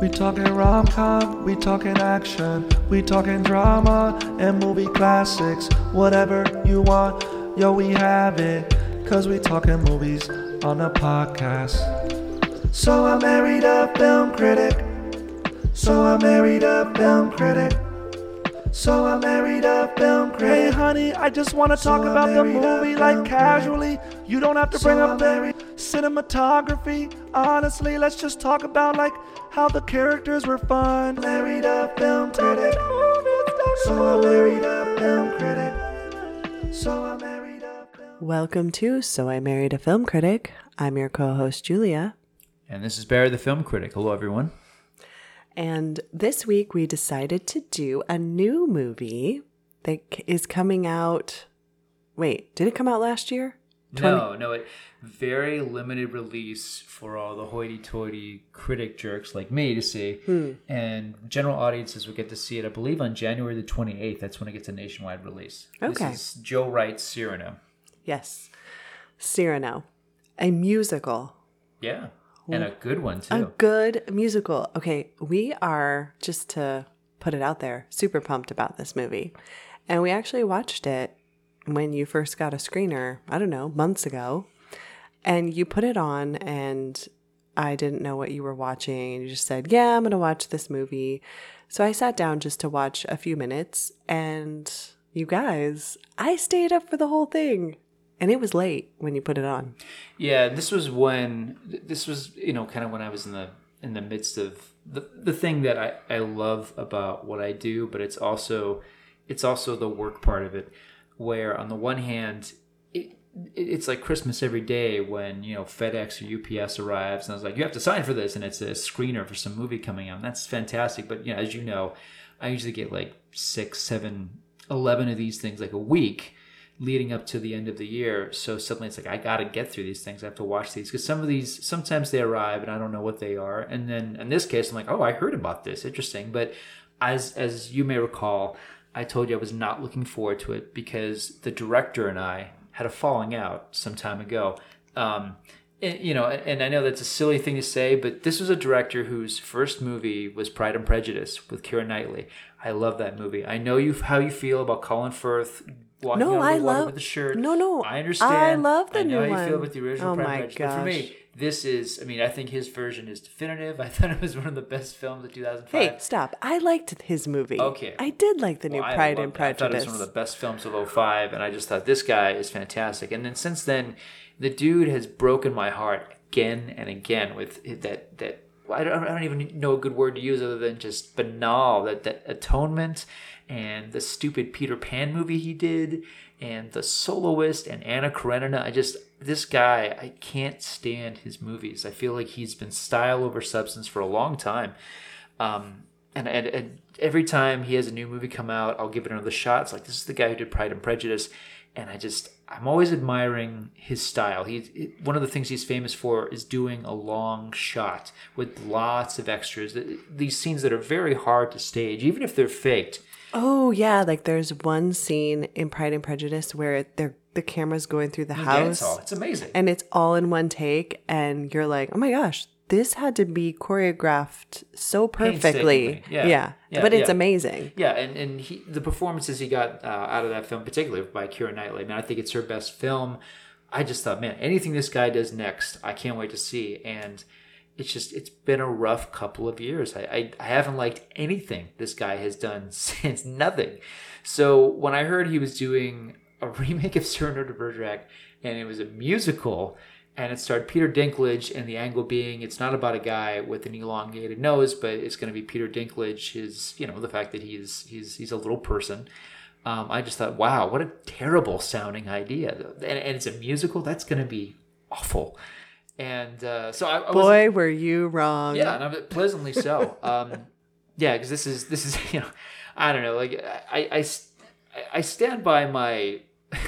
We talking rom com, we talking action, we talking drama and movie classics. Whatever you want, yo, we have it. Cause we talking movies on the podcast. So I married a film critic. So I married a film critic. So I married a film critic. Hey honey, I just wanna talk I about the movie like film casually. You don't have to bring up I the cinematography. Honestly, let's just talk about like how the characters were fun. Married a film critic. So I married a film critic. So I married a film Welcome to So I Married a Film Critic. I'm your co host, Julia. And this is Barry the Film Critic. Hello, everyone. And this week we decided to do a new movie that is coming out. Wait, did it come out last year? No, no, it very limited release for all the hoity-toity critic jerks like me to see, hmm. and general audiences will get to see it. I believe on January the twenty eighth. That's when it gets a nationwide release. Okay. This is Joe Wright's Cyrano. Yes. Cyrano, a musical. Yeah, and mm. a good one too. A good musical. Okay, we are, just to put it out there, super pumped about this movie. And we actually watched it when you first got a screener, I don't know, months ago. And you put it on, and I didn't know what you were watching. And you just said, Yeah, I'm going to watch this movie. So I sat down just to watch a few minutes. And you guys, I stayed up for the whole thing. And it was late when you put it on. Yeah, this was when this was you know kind of when I was in the in the midst of the the thing that I I love about what I do, but it's also it's also the work part of it, where on the one hand. It, it's like Christmas every day when you know FedEx or UPS arrives, and I was like, "You have to sign for this," and it's a screener for some movie coming out. And that's fantastic. But you know, as you know, I usually get like six, seven, eleven of these things like a week leading up to the end of the year. So suddenly it's like I got to get through these things. I have to watch these because some of these sometimes they arrive and I don't know what they are. And then in this case, I'm like, oh, I heard about this, interesting. But as as you may recall, I told you I was not looking forward to it because the director and I had a falling out some time ago. Um, and, you know, and I know that's a silly thing to say, but this was a director whose first movie was Pride and Prejudice with Keira Knightley. I love that movie. I know you how you feel about Colin Firth walking No, out of the I love- with the shirt. no, no, I understand. I love the I know new how you feel one. the original Oh Pride my and Prejudice. But for me, this is. I mean, I think his version is definitive. I thought it was one of the best films of 2005. Hey, stop. I liked his movie. Okay. I did like the new I Pride and it. I thought it was one of the best films of 05, and I just thought this guy is fantastic. And then since then, the dude has broken my heart again and again with that that I don't, I don't even know a good word to use other than just banal that that atonement and the stupid Peter Pan movie he did and the soloist and Anna Karenina. I just this guy I can't stand his movies. I feel like he's been style over substance for a long time. Um, and, and, and every time he has a new movie come out, I'll give it another shot. It's like this is the guy who did Pride and Prejudice, and I just I'm always admiring his style. He one of the things he's famous for is doing a long shot with lots of extras. These scenes that are very hard to stage, even if they're faked. Oh yeah, like there's one scene in Pride and Prejudice where they're the camera's going through the Yeah, house it's all it's amazing. and it's all in one take, and you're like, oh my gosh, this had to be choreographed so perfectly. Yeah. yeah, Yeah, but it's yeah. amazing. Yeah, and, and he, the performances he got uh, out of that film, particularly by Keira Knightley, I mean, I think it's her best film. I just thought, man, anything this guy does next, I can't wait to see. And it's just, it's been a rough couple of years. I, I, I haven't liked anything this guy has done since nothing. So when I heard he was doing a remake of Cyrano de Bergerac and it was a musical, and it starred Peter Dinklage, and the angle being it's not about a guy with an elongated nose, but it's going to be Peter Dinklage. His, you know, the fact that he's he's he's a little person. Um, I just thought, wow, what a terrible sounding idea, and, and it's a musical. That's going to be awful. And uh, so I, I was, Boy, were you wrong. yeah, and I'm pleasantly so. Um, yeah, because this is this is you know, I don't know, like I I, I stand by my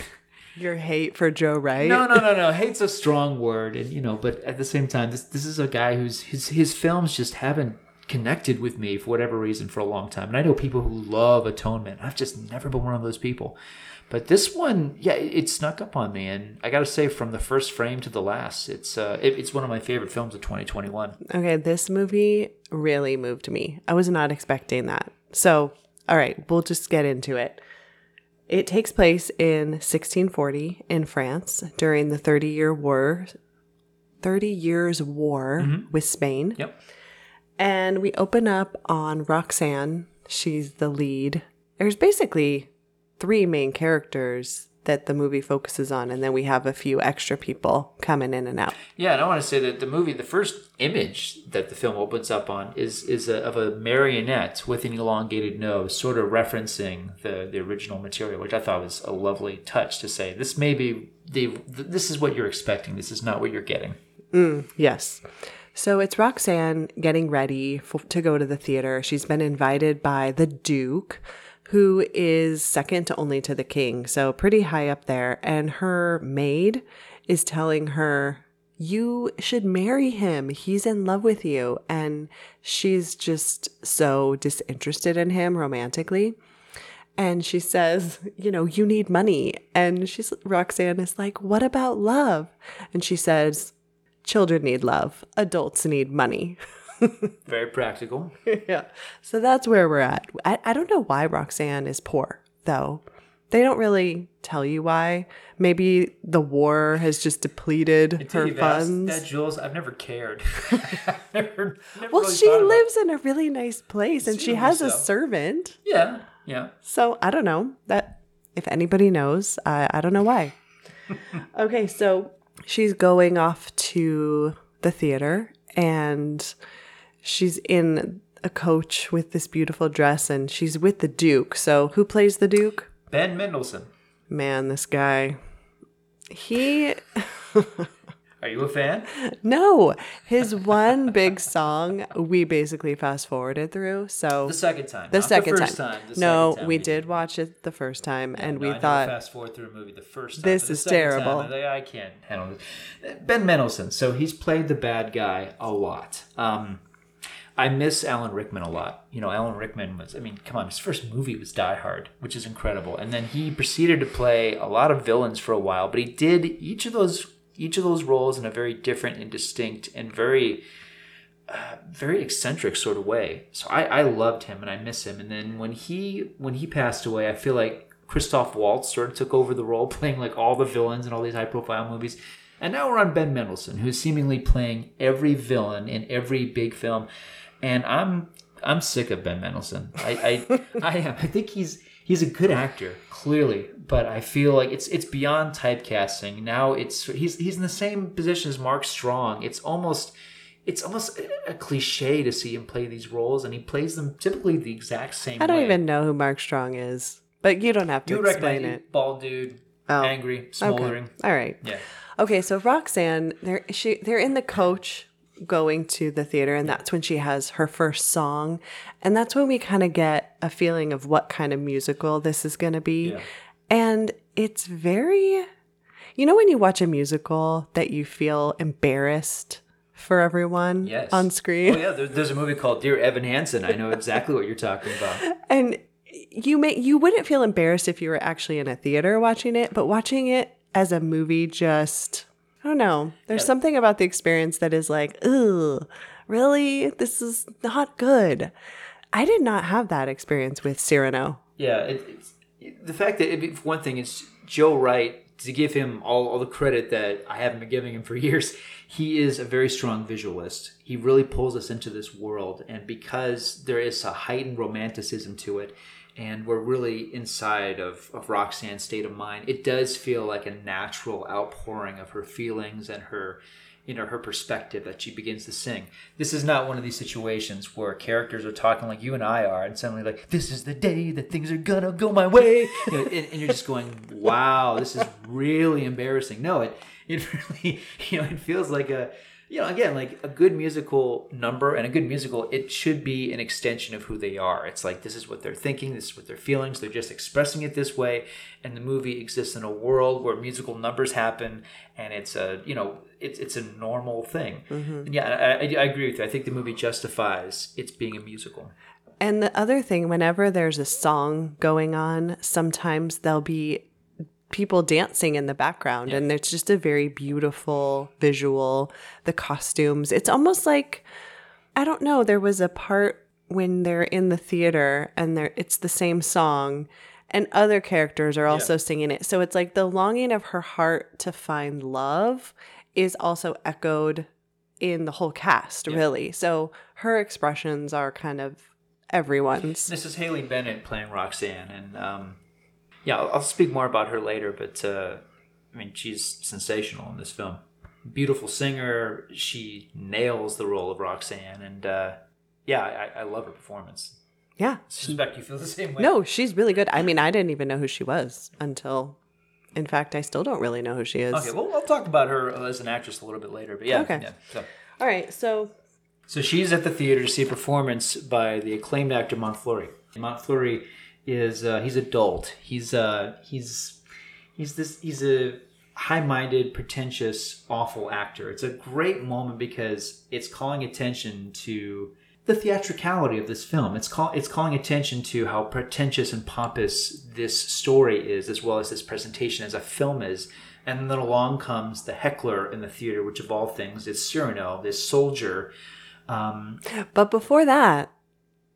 Your hate for Joe Wright. no, no, no, no. Hate's a strong word, and you know, but at the same time, this this is a guy who's his his films just haven't connected with me for whatever reason for a long time. And I know people who love Atonement. I've just never been one of those people. But this one, yeah, it, it snuck up on me, and I got to say, from the first frame to the last, it's uh, it, it's one of my favorite films of 2021. Okay, this movie really moved me. I was not expecting that. So, all right, we'll just get into it. It takes place in 1640 in France during the 30 year war, 30 years war with Spain. Yep. And we open up on Roxanne. She's the lead. There's basically three main characters that the movie focuses on, and then we have a few extra people coming in and out. Yeah, and I want to say that the movie, the first image that the film opens up on is is a, of a marionette with an elongated nose, sort of referencing the the original material, which I thought was a lovely touch to say this may be the this is what you're expecting. This is not what you're getting. Mm, yes. So it's Roxanne getting ready f- to go to the theater. She's been invited by the Duke, who is second only to the king, so pretty high up there. And her maid is telling her, You should marry him. He's in love with you. And she's just so disinterested in him romantically. And she says, you know, you need money. And she's Roxanne is like, what about love? And she says, children need love, adults need money. Very practical. yeah. So that's where we're at. I, I don't know why Roxanne is poor, though. They don't really tell you why. Maybe the war has just depleted Until her asked funds. that, Jules, I've never cared. Never, never well, really she lives in a really nice place and she has a servant. Yeah, yeah. So I don't know that if anybody knows, I, I don't know why. okay, so she's going off to the theater and she's in a coach with this beautiful dress and she's with the Duke. So who plays the Duke? Ben Mendelsohn. Man, this guy. He Are you a fan? no, his one big song we basically fast forwarded through. So The second time. the second the first time. time. the no, second time we did watch it the first time, and No, we I thought, fast forward through a movie the first time. This is second time, terrible. I, I can't handle this. Ben Mendelsohn. So he's played the bad guy a lot. Um, I miss Alan Rickman a lot. You know, Alan Rickman was, I mean, come on, his first movie was Die Hard, which is incredible. And then he proceeded to play a lot of villains for a while, but he did each of those each of those roles in a very different and distinct and very uh, very eccentric sort of way. So I, I loved him and I miss him. And then when he when he passed away, I feel like Christoph Waltz sort of took over the role, playing like all the villains in all these high profile movies. And now we're on Ben Mendelsohn, who's seemingly playing every villain in every big film. And I'm I'm sick of Ben Mendelsohn. I I, I am. I think he's he's a good actor, clearly, but I feel like it's it's beyond typecasting. Now it's he's he's in the same position as Mark Strong. It's almost it's almost a cliche to see him play these roles, and he plays them typically the exact same. I don't way. even know who Mark Strong is, but you don't have to You explain it. bald dude, Oh. angry, smoldering. Okay. All right. Yeah. Okay, so Roxanne, they're she they're in the coach going to the theater and that's when she has her first song and that's when we kind of get a feeling of what kind of musical this is going to be. Yeah. And it's very you know when you watch a musical that you feel embarrassed for everyone Yes. on screen Oh yeah, there, there's a movie called Dear Evan Hansen. I know exactly what you're talking about. and you may you wouldn't feel embarrassed if you were actually in a theater watching it, but watching it as a movie just I don't know. There's something about the experience that is like, ugh, really? This is not good. I did not have that experience with Cyrano. Yeah, it, it's the fact that it, for one thing, is Joe Wright. To give him all, all the credit that I haven't been giving him for years, he is a very strong visualist. He really pulls us into this world, and because there is a heightened romanticism to it, and we're really inside of, of Roxanne's state of mind, it does feel like a natural outpouring of her feelings and her you know her perspective that she begins to sing. This is not one of these situations where characters are talking like you and i are and suddenly like this is the day that things are gonna go my way. You know, and, and you're just going wow this is really embarrassing. No it it really you know it feels like a you know again like a good musical number and a good musical it should be an extension of who they are. It's like this is what they're thinking this is what they're feelings they're just expressing it this way. And the movie exists in a world where musical numbers happen and it's a you know it's it's a normal thing. And yeah I, I, I agree with you. I think the movie justifies its being a musical. And the other thing, whenever there's a song going on, sometimes there'll be people dancing in the background, and it's just a very beautiful visual. The costumes, it's almost like I don't know. There was a part when they're in the theater and they're it's the same song and other characters are also singing it. So it's like the longing of her heart to find love is also echoed in the whole cast, really. So her expressions are kind of everyone's. This is Haley Bennett playing Roxanne, and um, yeah, I'll, I'll speak more about her later. But uh, I mean, she's sensational in this film. Beautiful singer. She nails the role of Roxanne, and uh, yeah, I, I love her performance. Yeah. Suspect you feel the same way. No, she's really good. I mean, I didn't even know who she was until in fact, I still don't really know who she is. Okay, well, I'll talk about her as an actress a little bit later. But yeah, Okay. yeah. So. All right, so So she's at the theater to see a performance by the acclaimed actor Montfleury. Montfleury is uh, he's adult. He's uh, he's he's this he's a high-minded, pretentious, awful actor. It's a great moment because it's calling attention to the theatricality of this film. It's call, it's calling attention to how pretentious and pompous this story is, as well as this presentation as a film is. And then along comes the heckler in the theater, which of all things is Cyrano, this soldier. Um, but before that,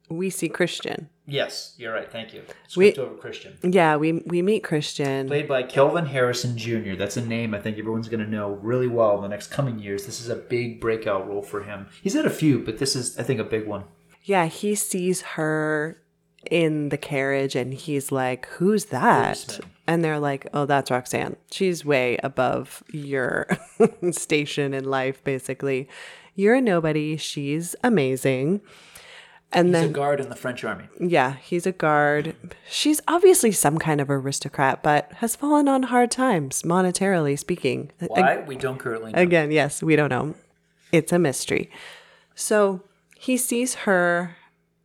we see Christian. yes, you're right. Thank you. We- over Christian. Yeah, we we meet Christian. Played by Kelvin Harrison Jr. That's a name I think everyone's going to know really well in the next coming years. This is a big breakout role for him. He's had a few, but this is, I think, a big one. Yeah, he sees her in the carriage and he's like, Who's that? Policeman. And they're like, Oh, that's Roxanne. She's way above your station in life, basically. You're a nobody. She's amazing. And He's then a guard in the French army. Yeah, he's a guard. She's obviously some kind of aristocrat, but has fallen on hard times, monetarily speaking. Why? We don't currently know. Again, yes, we don't know. It's a mystery. So he sees her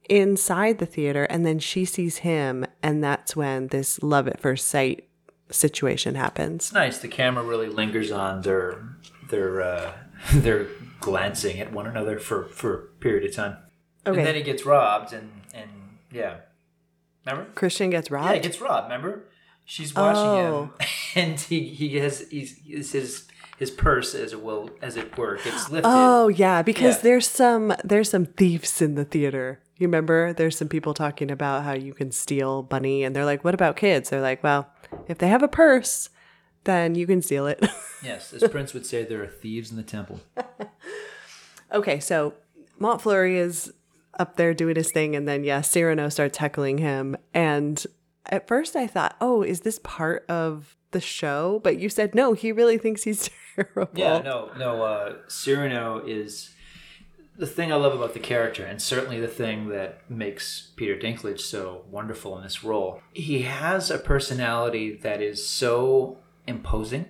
inside the theater, and then she sees him, and that's when this love at first sight situation happens. It's nice. The camera really lingers on their their uh, their glancing at one another for for a period of time. Okay. And then he gets robbed, and and yeah, remember? Christian gets robbed. Yeah, he gets robbed. Remember? She's watching Oh. him, and he he has he's, he's his his purse as it will as it were gets lifted. Oh yeah, because Yeah. there's some there's some thieves in the theater. You remember? There's some people talking about how you can steal money, and they're like, "What about kids?" They're like, "Well, if they have a purse, then you can steal it." Yes, as Prince would say, there are thieves in the temple. okay, so Montfleury is up there doing his thing, and then yeah, Cyrano starts heckling him, and at first I thought, "Oh, is this part of the show?" But you said no. He really thinks he's terrible. Yeah, no, no. Uh, Cyrano is the thing I love about the character, and certainly the thing that makes Peter Dinklage so wonderful in this role. He has a personality that is so imposing,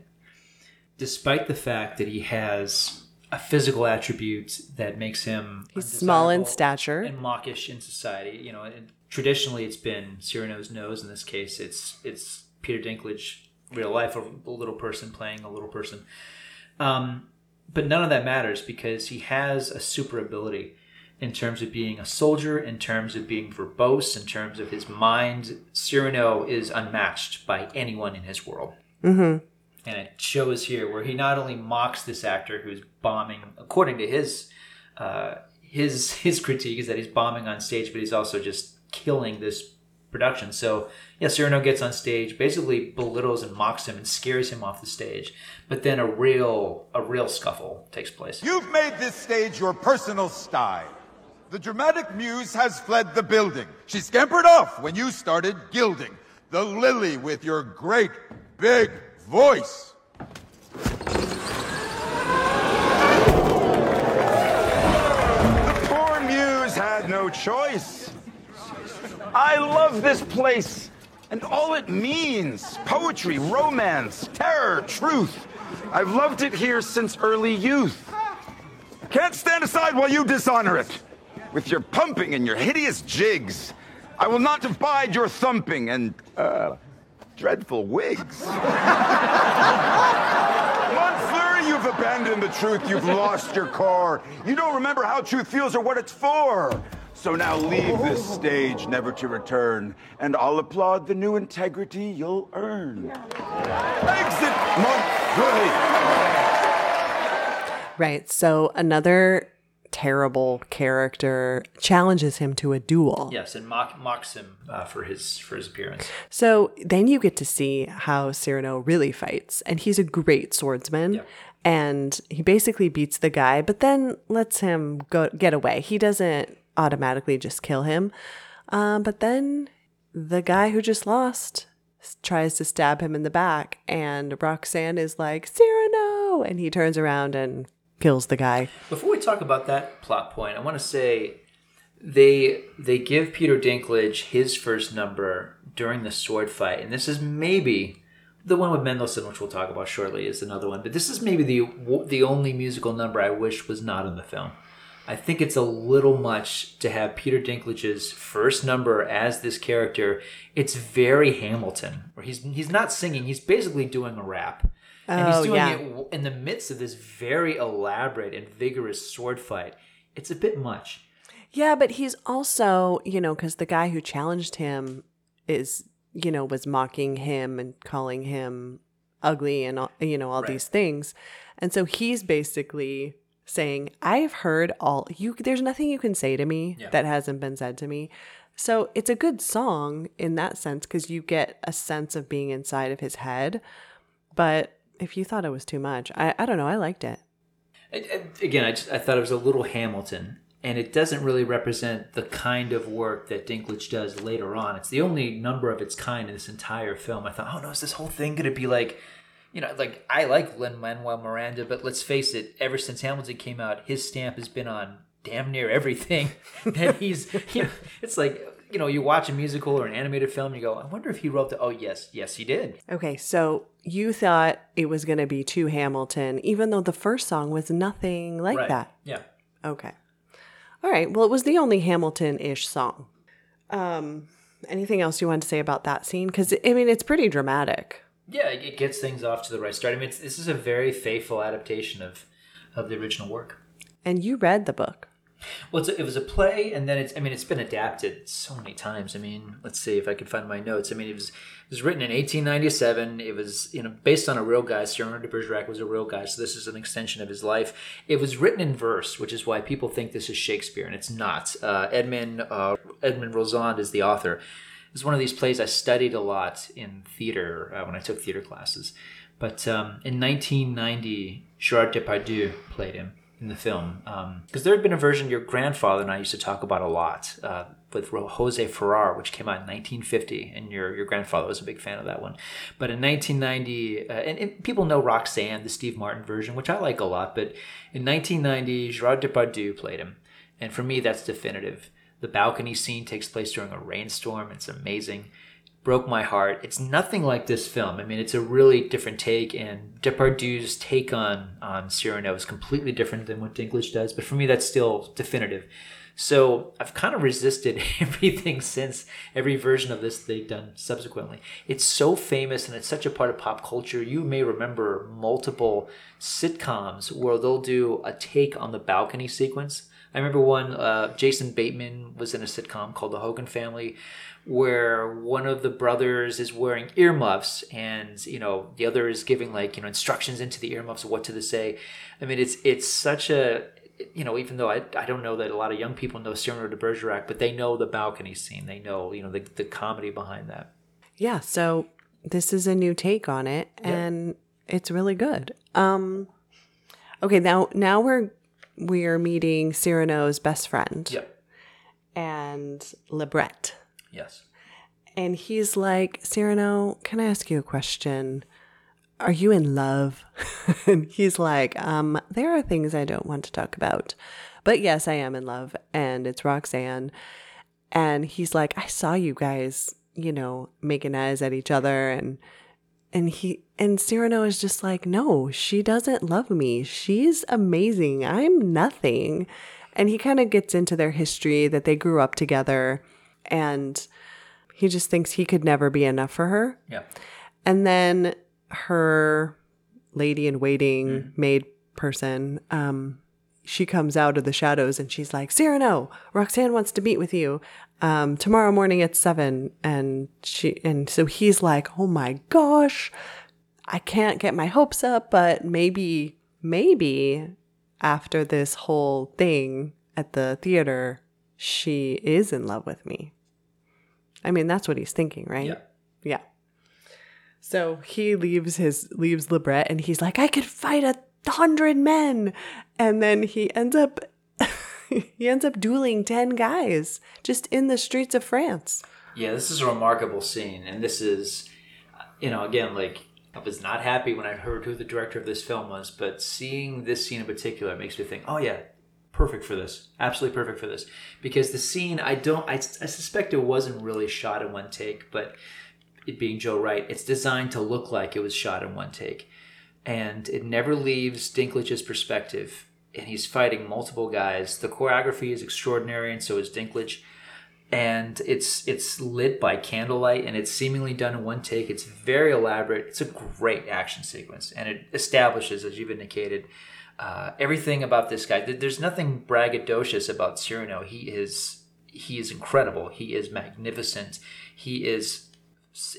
despite the fact that he has a physical attribute that makes him He's small in stature. and mawkish in society. You know, and traditionally it's been Cyrano's nose. In this case, it's it's Peter Dinklage, real life, a, a little person playing a little person. Um, but none of that matters because he has a super ability in terms of being a soldier, in terms of being verbose, in terms of his mind. Cyrano is unmatched by anyone in his world. Mm-hmm. And it shows here where he not only mocks this actor who's bombing, according to his uh, his his critique is that he's bombing on stage, but he's also just killing this production. So yeah, Cyrano gets on stage, basically belittles and mocks him and scares him off the stage. But then a real a real scuffle takes place. You've made this stage your personal sty. The dramatic muse has fled the building. She scampered off when you started gilding the lily with your great big voice. The poor muse had no choice. I love this place and all it means poetry, romance, terror, truth. I've loved it here since early youth. Can't stand aside while you dishonor it with your pumping and your hideous jigs. I will not abide your thumping and, uh, dreadful wigs. Montfleury, you've abandoned the truth. You've lost your core. You don't remember how truth feels or what it's for. So now leave this stage, never to return, and I'll applaud the new integrity you'll earn. Exit Montfleury. Right. So another terrible character, challenges him to a duel. Yes, and mock, mocks him uh, for his for his appearance. So then you get to see how Cyrano really fights, and he's a great swordsman. Yeah. And he basically beats the guy, but then lets him go get away. He doesn't automatically just kill him. Um, but then the guy who just lost tries to stab him in the back, and Roxanne is like, Cyrano! And he turns around and kills the guy. Before we talk about that plot point, I want to say they they give Peter Dinklage his first number during the sword fight, and this is maybe the one with Mendelsohn, which we'll talk about shortly, is another one. But this is maybe the the only musical number I wish was not in the film. I think it's a little much to have Peter Dinklage's first number as this character. It's very Hamilton, where he's he's not singing; he's basically doing a rap, and he's Oh, doing yeah. it in the midst of this very elaborate and vigorous sword fight. It's a bit much. Yeah, but he's also, you know, because the guy who challenged him is, you know, was mocking him and calling him ugly and, all, you know, all these things. And so he's basically saying, I've heard all you, there's nothing you can say to me Yeah. that hasn't been said to me. So it's a good song in that sense because you get a sense of being inside of his head. But if you thought it was too much, I, I don't know. I liked it. And- and Again, I, just, I thought it was a little Hamilton, and it doesn't really represent the kind of work that Dinklage does later on. It's the only number of its kind in this entire film. I thought, oh no, is this whole thing going to be like, you know, like I like Lin Manuel Miranda, but let's face it, ever since Hamilton came out, his stamp has been on damn near everything that he's. You know, it's like you know, you watch a musical or an animated film, you go, I wonder if he wrote the. Oh yes, yes he did. Okay, so you thought it was going to be too Hamilton, even though the first song was nothing like right. that. Yeah. Okay. All right. Well, it was the only Hamilton ish song. Um, anything else you wanted to say about that scene? Because, I mean, it's pretty dramatic. Yeah, it it gets things off to the right start. I mean, it's, this is a very faithful adaptation of of the original work. And you read the book. Well, it was a play, and then it's. I mean, it's been adapted so many times. I mean, let's see if I can find my notes. I mean, it was it was written in 1897. It was you know based on a real guy. Cyrano de Bergerac was a real guy, so this is an extension of his life. It was written in verse, which is why people think this is Shakespeare, and it's not. Uh, Edmund uh, Edmund Rostand is the author. It's one of these plays I studied a lot in theater uh, when I took theater classes. But um, in 1990, Gerard Depardieu played him in the film because there had been a version your grandfather and I used to talk about a lot uh, with Jose Ferrer, which came out in 1950, and your your grandfather was a big fan of that one. But in 1990, uh, and, and people know Roxanne, the Steve Martin version, which I like a lot. But in 1990, Gerard Depardieu played him, and for me, that's definitive. The balcony scene takes place during a rainstorm. It's amazing broke my heart. It's nothing like this film. I mean, it's a really different take, and Depardieu's take on on Cyrano is completely different than what Dinklage does. But for me, that's still definitive. So I've kind of resisted everything since every version of this they've done subsequently. It's so famous and it's such a part of pop culture. You may remember multiple sitcoms where they'll do a take on the balcony sequence. I remember one, uh, Jason Bateman was in a sitcom called The Hogan Family, where one of the brothers is wearing earmuffs and, you know, the other is giving like, you know, instructions into the earmuffs of what to say. I mean, it's, it's such a, you know, even though I, I don't know that a lot of young people know Cyrano de Bergerac, but they know the balcony scene. They know, you know, the, the comedy behind that. Yeah. So this is a new take on it, and it's really good. Um, okay. Now, now we're we are meeting Cyrano's best friend Yep. and Le Bret. Yes. And he's like, Cyrano, can I ask you a question? Are you in love? and he's like, um, there are things I don't want to talk about. But yes, I am in love. And it's Roxanne. And he's like, I saw you guys, you know, making eyes at each other and and he and Cyrano is just like, no, she doesn't love me. She's amazing. I'm nothing. And he kind of gets into their history that they grew up together and he just thinks he could never be enough for her. Yeah. And then her lady in waiting maid person, um, she comes out of the shadows and she's like, Cyrano, Roxanne wants to meet with you um, tomorrow morning at seven. And she and so he's like, oh my gosh, I can't get my hopes up, but maybe, maybe after this whole thing at the theater, she is in love with me. I mean, that's what he's thinking, right? Yeah. Yeah. So he leaves his leaves Le Bret and he's like, I could fight a hundred men. And then he ends up he ends up dueling ten guys just in the streets of France. Yeah, this is a remarkable scene, and this is, you know, again, like I was not happy when I heard who the director of this film was, but seeing this scene in particular makes me think, oh yeah, perfect for this, absolutely perfect for this, because the scene I don't, I, I suspect it wasn't really shot in one take, but it being Joe Wright, it's designed to look like it was shot in one take, and it never leaves Dinklage's perspective, and he's fighting multiple guys. The choreography is extraordinary, and so is Dinklage and it's it's lit by candlelight and it's seemingly done in one take. It's very elaborate. It's a great action sequence and it establishes as you've indicated uh, everything about this guy. There's nothing braggadocious about cyrano. He is he is incredible. He is magnificent. He is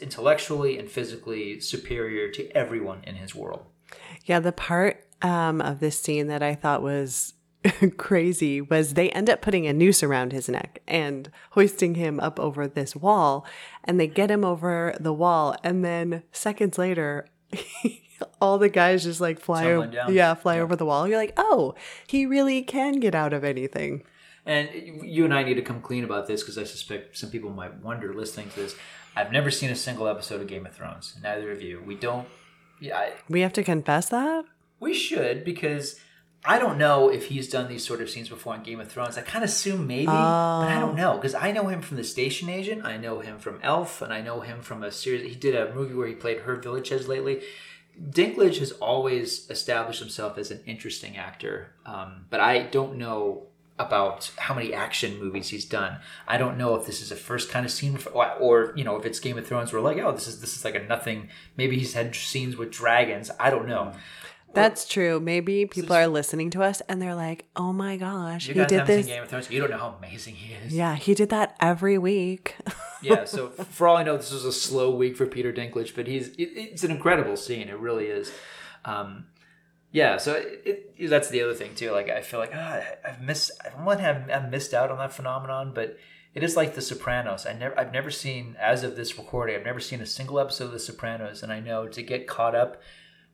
intellectually and physically superior to everyone in his world. Yeah the part um, of this scene that i thought was crazy was they end up putting a noose around his neck and hoisting him up over this wall and they get him over the wall and then seconds later all the guys just like fly Tumbling o- down. yeah fly over the wall. You're like oh he really can get out of anything. And you and i need to come clean about this because i suspect some people might wonder listening to this. I've never seen a single episode of game of thrones neither of you. We don't yeah I, we have to confess that? We should because I don't know if he's done these sort of scenes before on Game of Thrones. I kind of assume maybe, but I don't know because I know him from The Station Agent, I know him from Elf, and I know him from a series. He did a movie where he played Hervé Villechaize lately. Dinklage has always established himself as an interesting actor, um, but I don't know about how many action movies he's done. I don't know if this is a first kind of scene, for, or, or you know, if it's Game of Thrones, we're like, oh, this is this is like a nothing. Maybe he's had scenes with dragons. I don't know. That's true maybe people are listening to us and they're like oh my gosh You he guys did haven't this seen Game of Thrones. You don't know how amazing he is. yeah he did that every week yeah. So for all I know, this was a slow week for Peter Dinklage, but he's it, it's an incredible scene. It really is. Um, yeah. So it, it, that's the other thing too. Like I feel like ah, I've missed. I wouldn't have I've missed out on that phenomenon, but it is like The Sopranos. I never I've never seen as of this recording. I've never seen a single episode of The Sopranos, and I know to get caught up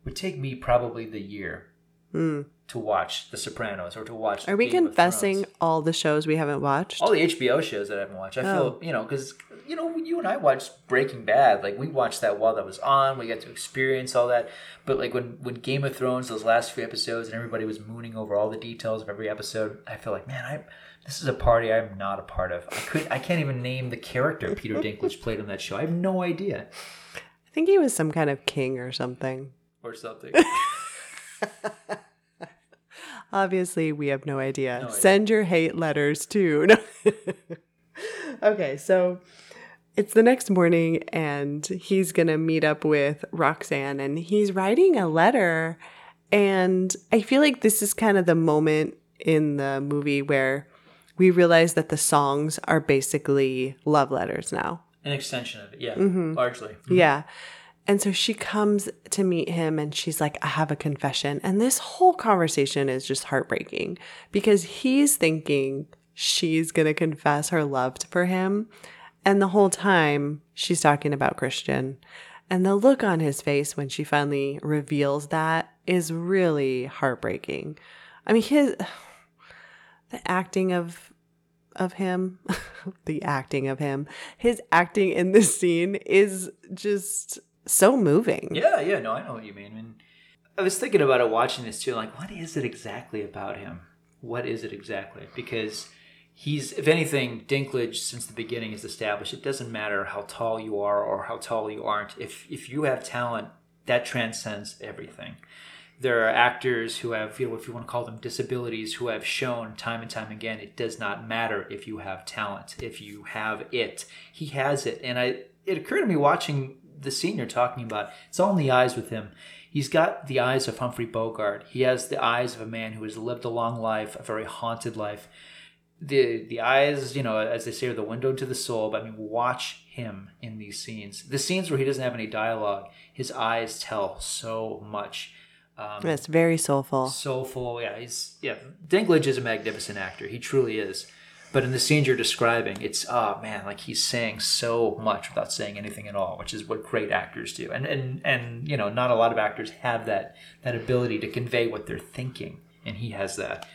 would take me probably the year hmm. to watch The Sopranos or to watch. Are we Game confessing all the shows we haven't watched all the HBO shows that I haven't watched. I feel oh. you know because you know you and I watched Breaking Bad, like we watched that while that was on. We got to experience all that. But like when when Game of Thrones, those last few episodes, and everybody was mooning over all the details of every episode, I feel like man, I this is a party I'm not a part of. I could I can't even name the character Peter Dinklage played on that show. I have no idea i think he was some kind of king or something or something. Obviously, we have no idea. idea. Send your hate letters too. No. okay, so it's the next morning, and he's going to meet up with Roxanne, and he's writing a letter. And I feel like this is kind of the moment in the movie where we realize that the songs are basically love letters now. An extension of it, yeah, mm-hmm. largely. Yeah. And so she comes to meet him and she's like, I have a confession. And this whole conversation is just heartbreaking because he's thinking she's going to confess her love for him. And the whole time she's talking about Christian. And the look on his face when she finally reveals that is really heartbreaking. I mean, his the acting of of him, the acting of him, his acting in this scene is just so moving. Yeah, yeah, no, I know what you mean. I mean, I was thinking about it watching this too. Like, what is it exactly about him? What is it exactly? Because he's, if anything, Dinklage since the beginning is established it doesn't matter how tall you are or how tall you aren't. If if you have talent, that transcends everything. There are actors who have, you know, if you want to call them disabilities, who have shown time and time again it does not matter if you have talent, if you have it. He has it, and I. It occurred to me watching the scene you're talking about. It's all in the eyes with him. He's got the eyes of Humphrey Bogart. He has the eyes of a man who has lived a long life, a very haunted life. The the eyes, you know, as they say, are the window to the soul. But I mean, watch him in these scenes. The scenes where he doesn't have any dialogue, his eyes tell so much. Um, It's very soulful. soulful. Yeah, he's yeah. Dinklage is a magnificent actor. He truly is. But in the scenes you're describing, it's oh man, like he's saying so much without saying anything at all, which is what great actors do. And and and you know, not a lot of actors have that that ability to convey what they're thinking, and he has that.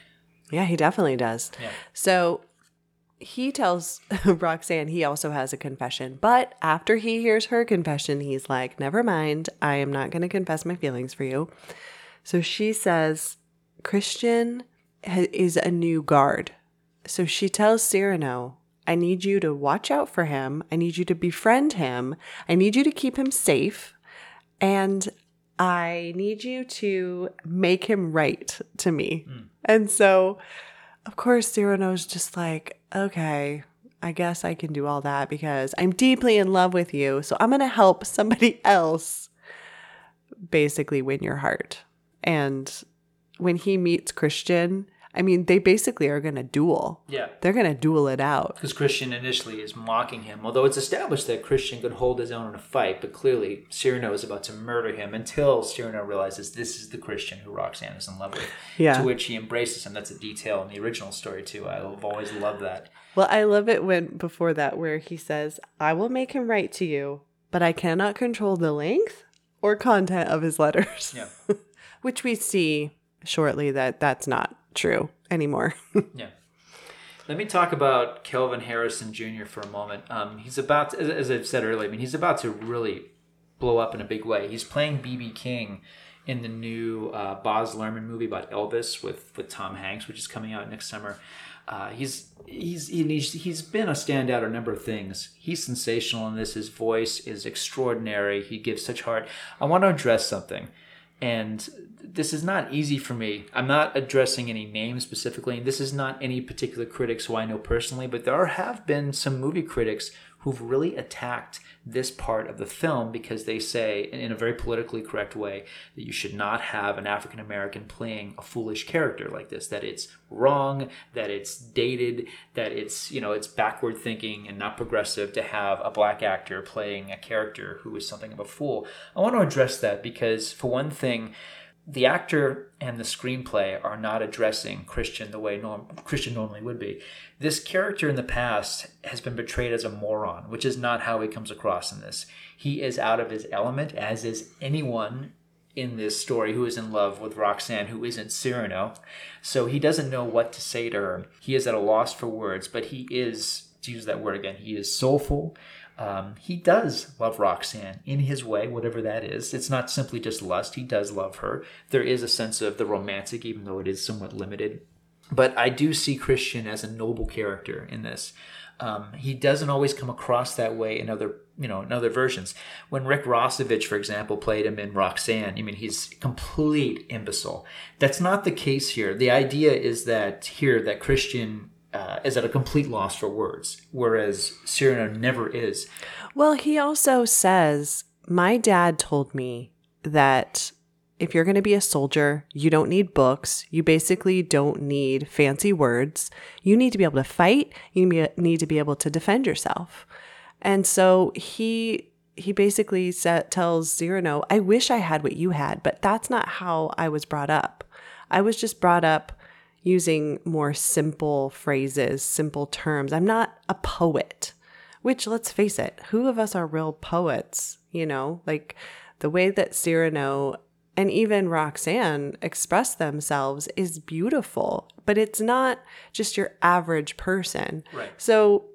Yeah, he definitely does. Yeah. So he tells Roxanne he also has a confession, but after he hears her confession, he's like, Never mind, I am not going to confess my feelings for you. So she says, Christian is a new guard. So she tells Cyrano, I need you to watch out for him. I need you to befriend him. I need you to keep him safe. And I need you to make him write to me. Hmm. And so, of course, Cyrano's just like, okay, I guess I can do all that because I'm deeply in love with you. So I'm going to help somebody else basically win your heart. And when he meets Christian, I mean, they basically are going to duel. Yeah. They're going to duel it out. Because Christian initially is mocking him, although it's established that Christian could hold his own in a fight, but clearly Cyrano is about to murder him until Cyrano realizes this is the Christian who Roxanne is in love with. Yeah. To which he embraces him. That's a detail in the original story, too. I've always loved that. Well, I love it when before that where he says, "I will make him write to you, but I cannot control the length or content of his letters." Yeah. Which we see shortly that that's not true anymore. Yeah. Let me talk about Kelvin Harrison Jr. for a moment. Um, he's about, to, as, I've said earlier, I mean, he's about to really blow up in a big way. He's playing BB King in the new uh, Baz Luhrmann movie about Elvis with, with Tom Hanks, which is coming out next summer. Uh, he's he's he's he's been a standout a number of things. He's sensational in this. His voice is extraordinary. He gives such heart. I want to address something and this is not easy for me. I'm not addressing any names specifically, and this is not any particular critics who I know personally, but there have been some movie critics who've really attacked this part of the film because they say, in a very politically correct way, that you should not have an African American playing a foolish character like this, that it's wrong, that it's dated, that it's, you know, it's backward thinking and not progressive to have a black actor playing a character who is something of a fool. I want to address that because, for one thing, the actor and the screenplay are not addressing Christian the way norm- Christian normally would be. This character in the past has been portrayed as a moron, which is not how he comes across in this. He is out of his element, as is anyone in this story who is in love with Roxanne, who isn't Cyrano. So he doesn't know what to say to her. He is at a loss for words, but he is, to use that word again, he is soulful. Um, he does love Roxanne in his way, whatever that is. It's not simply just lust. He does love her. There is a sense of the romantic, even though it is somewhat limited. But I do see Christian as a noble character in this. Um, he doesn't always come across that way in other, you know, in other versions. When Rick Rossovich, for example, played him in Roxanne, I mean, he's complete imbecile. That's not the case here. The idea is that here that Christian uh, is at a complete loss for words, whereas Cyrano never is. Well, he also says, My dad told me that if you're going to be a soldier, you don't need books. You basically don't need fancy words. You need to be able to fight. You need to be able to defend yourself. And so he he basically sa- tells Cyrano, I wish I had what you had, but that's not how I was brought up. I was just brought up using more simple phrases, simple terms. I'm not a poet, which let's face it, who of us are real poets? You know, like the way that Cyrano and even Roxanne express themselves is beautiful, but it's not just your average person. Right. So,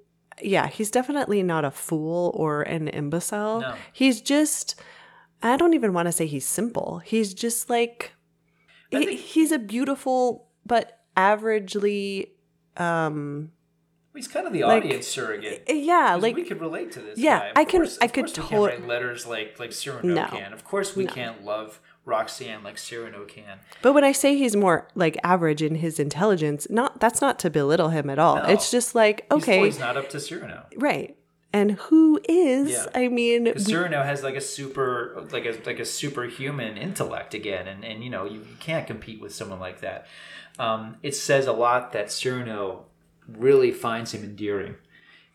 yeah, he's definitely not a fool or an imbecile. No. He's just, I don't even want to say he's simple. He's just like, he, he's a beautiful but averagely, um, He's kind of the Like, audience surrogate. Yeah, like we could relate to this. Yeah, I can- course- I of could course we tot- can't write letters like like Cyrano No. can. Of course, we No. can't love Roxanne like Cyrano can. But when I say he's more like average in his intelligence, not that's not to belittle him at all. No. It's just like okay, he's not up to Cyrano. right. And who is? Yeah. I mean, Cyrano has like a super, like a like a superhuman intellect again, and and you know you, you can't compete with someone like that. Um, it says a lot that Cyrano really finds him endearing,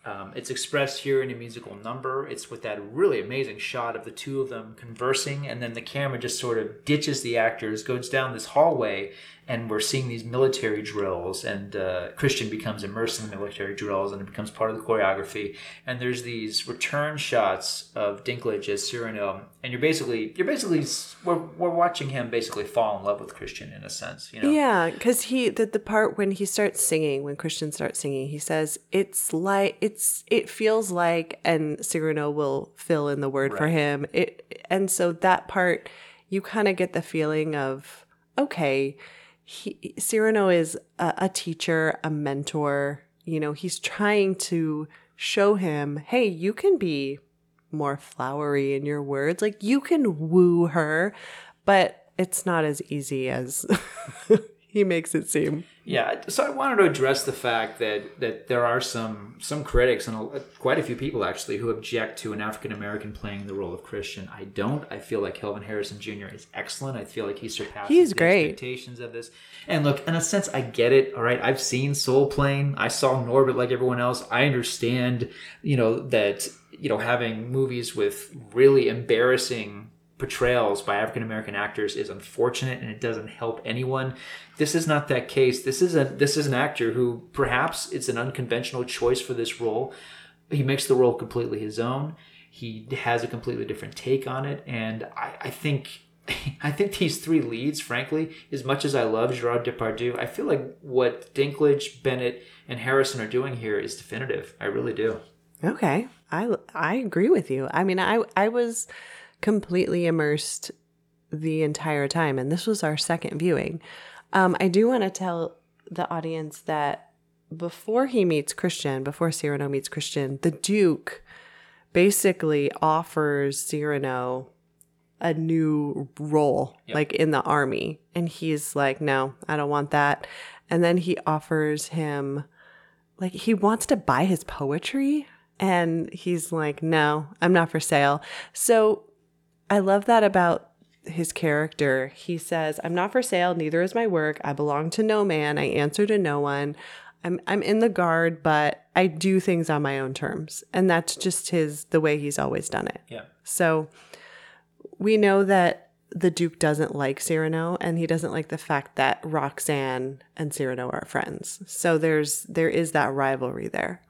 Um, it's expressed here in a musical number. It's with that really amazing shot of the two of them conversing, and then the camera just sort of ditches the actors, goes down this hallway, and we're seeing these military drills and uh, christian becomes immersed in the military drills and it becomes part of the choreography. And there's these return shots of dinklage as cyrano and you're basically you're basically we're, we're watching him basically fall in love with christian in a sense you know? Yeah, because he the, the part when he starts singing, when Christian starts singing, he says it's like it's it feels like, and Cyrano will fill in the word for him. It and so that part you kind of get the feeling of okay, he, Cyrano is a, a teacher, a mentor. You know, he's trying to show him, hey, you can be more flowery in your words. Like you can woo her, but it's not as easy as he makes it seem. Yeah, so I wanted to address the fact that that there are some some critics and a, quite a few people actually who object to an African American playing the role of Christian. I don't. I feel like Kelvin Harrison Jr. is excellent. I feel like he surpasses He's the great. expectations of this. And look, in a sense, I get it. All right, I've seen Soul Plane. I saw Norbit like everyone else. I understand, you know, that you know having movies with really embarrassing portrayals by African American actors is unfortunate and it doesn't help anyone. This is not that case. This is a this is an actor who perhaps it's an unconventional choice for this role. He makes the role completely his own. He has a completely different take on it, and I, I think I think these three leads, frankly, as much as I love Gerard Depardieu, I feel like what Dinklage, Bennett, and Harrison are doing here is definitive. I really do. Okay. I I agree with you. I mean, I I was completely immersed the entire time and this was our second viewing. Um I do want to tell the audience that before he meets Christian, before Cyrano meets Christian, the Duke basically offers Cyrano a new role, like in the army. And he's like, no, I don't want that. And then he offers him, like, he wants to buy his poetry. And he's like, no, I'm not for sale. So I love that about his character. He says, I'm not for sale, neither is my work. I belong to no man. I answer to no one. I'm I'm in the guard, but I do things on my own terms. And that's just his the way he's always done it. Yeah. So we know that the Duke doesn't like Cyrano and he doesn't like the fact that Roxanne and Cyrano are friends. So there's there is that rivalry there.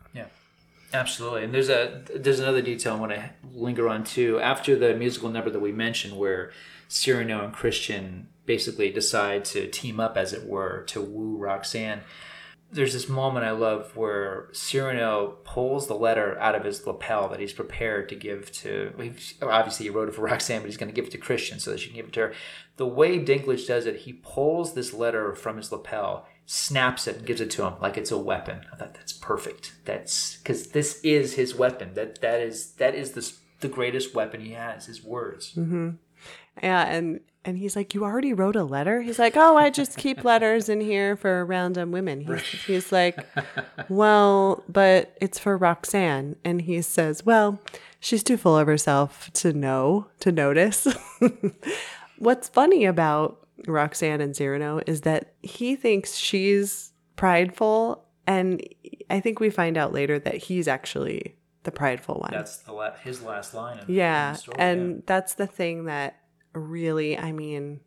Absolutely. And there's a there's another detail I want to linger on too. After the musical number that we mentioned, where Cyrano and Christian basically decide to team up, as it were, to woo Roxanne. There's this moment I love where Cyrano pulls the letter out of his lapel that he's prepared to give to. Obviously, he wrote it for Roxanne, but he's going to give it to Christian so that she can give it to her. The way Dinklage does it, he pulls this letter from his lapel, snaps it, and gives it to him like it's a weapon. I thought that's perfect. That's because this is his weapon. That that is that is the the greatest weapon he has. His words. Mm-hmm. Yeah, and and he's like, "You already wrote a letter?" He's like, "Oh, I just keep letters in here for random women." He's, he's like, "Well, but it's for Roxanne," and he says, "Well, she's too full of herself to know to notice." What's funny about Roxanne and Cyrano is that he thinks she's prideful, and I think we find out later that he's actually the prideful one. That's the la- his last line. In Yeah, story, and that's the thing that really, I mean,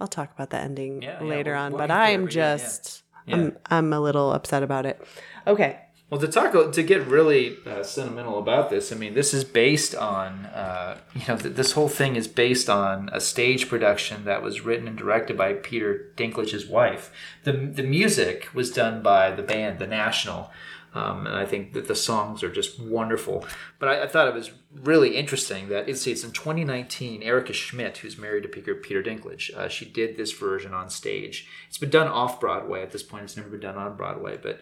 I'll talk about the ending Yeah, yeah, later we'll- on, we'll but I'm yeah, yeah. just, Yeah. I'm, I'm a little upset about it. Okay. Well, to talk to get really uh, sentimental about this, I mean, this is based on uh, you know th- this whole thing is based on a stage production that was written and directed by Peter Dinklage's wife. the The music was done by the band, The National, um, and I think that the songs are just wonderful. But I, I thought it was really interesting that it's, it's in 2019. Erica Schmidt, who's married to Peter, Peter Dinklage, uh, she did this version on stage. It's been done off Broadway at this point. It's never been done on Broadway, but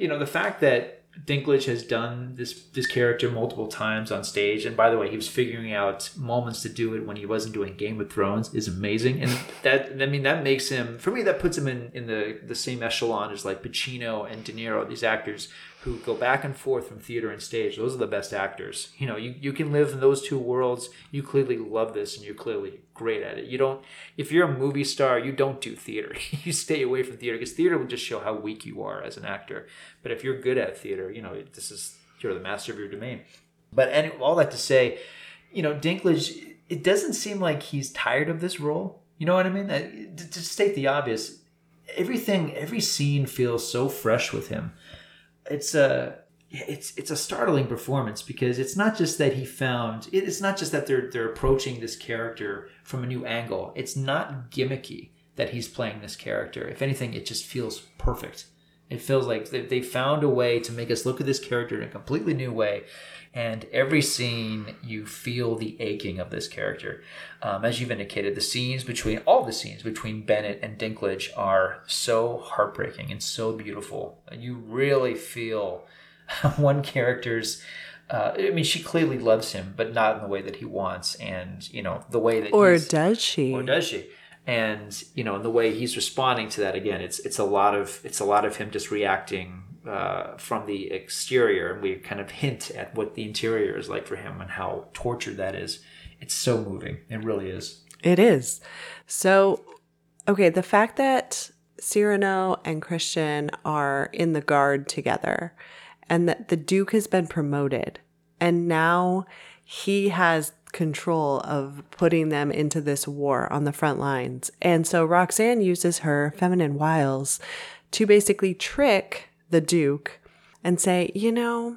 you know the fact that Dinklage has done this this character multiple times on stage, and by the way, he was figuring out moments to do it when he wasn't doing Game of Thrones is amazing, and that I mean that makes him for me that puts him in in the the same echelon as like Pacino and De Niro, these actors who go back and forth from theater and stage. Those are the best actors. You know, you, you can live in those two worlds. You clearly love this, and you're clearly great at it. You don't if you're a movie star, you don't do theater. you stay away from theater because theater will just show how weak you are as an actor. But if you're good at theater, you know this is you're the master of your domain. But and all that to say, you know, Dinklage, it doesn't seem like he's tired of this role. You know what I mean? Uh, To, to state the obvious, everything, every scene feels so fresh with him. It's a, it's it's a startling performance because it's not just that he found. It's not just that they're they're approaching this character from a new angle. It's not gimmicky that he's playing this character. If anything, it just feels perfect. It feels like they, they found a way to make us look at this character in a completely new way. And every scene, you feel the aching of this character. Um, as you've indicated, the scenes between all the scenes between Bennett and Dinklage are so heartbreaking and so beautiful. You really feel one character's. Uh, I mean, she clearly loves him, but not in the way that he wants, and you know the way that Or he's- does she? or does she? And you know, in the way he's responding to that again, it's it's a lot of it's a lot of him just reacting uh, from the exterior, and we kind of hint at what the interior is like for him and how tortured that is. It's so moving. It really is. It is. So, okay, the fact that Cyrano and Christian are in the guard together and that the Duke has been promoted and now he has control of putting them into this war on the front lines. And so Roxanne uses her feminine wiles to basically trick the Duke and say, you know,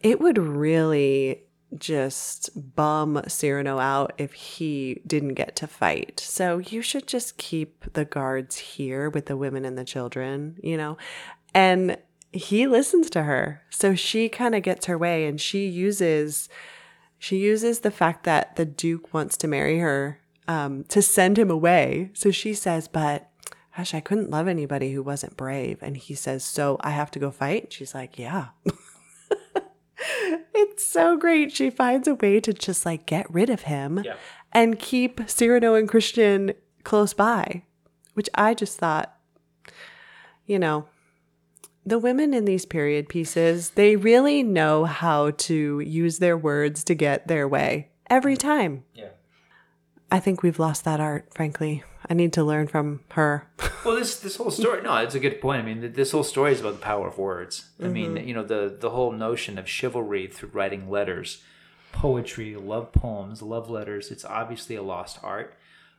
it would really just bum Cyrano out if he didn't get to fight. So you should just keep the guards here with the women and the children, you know? And he listens to her. So she kind of gets her way and she uses she uses the fact that the duke wants to marry her um, to send him away. So she says, "But gosh, I couldn't love anybody who wasn't brave." And he says, "So I have to go fight." She's like, "Yeah." it's so great. She finds a way to just like get rid of him Yeah. and keep Cyrano and Christian close by, which I just thought, you know, the women in these period pieces, they really know how to use their words to get their way every time. Yeah. I think we've lost that art, frankly. I need to learn from her. Well, this this whole story. No, it's a good point. I mean, this whole story is about the power of words. I mean, you know, the the whole notion of chivalry through writing letters, poetry, love poems, love letters. It's obviously a lost art.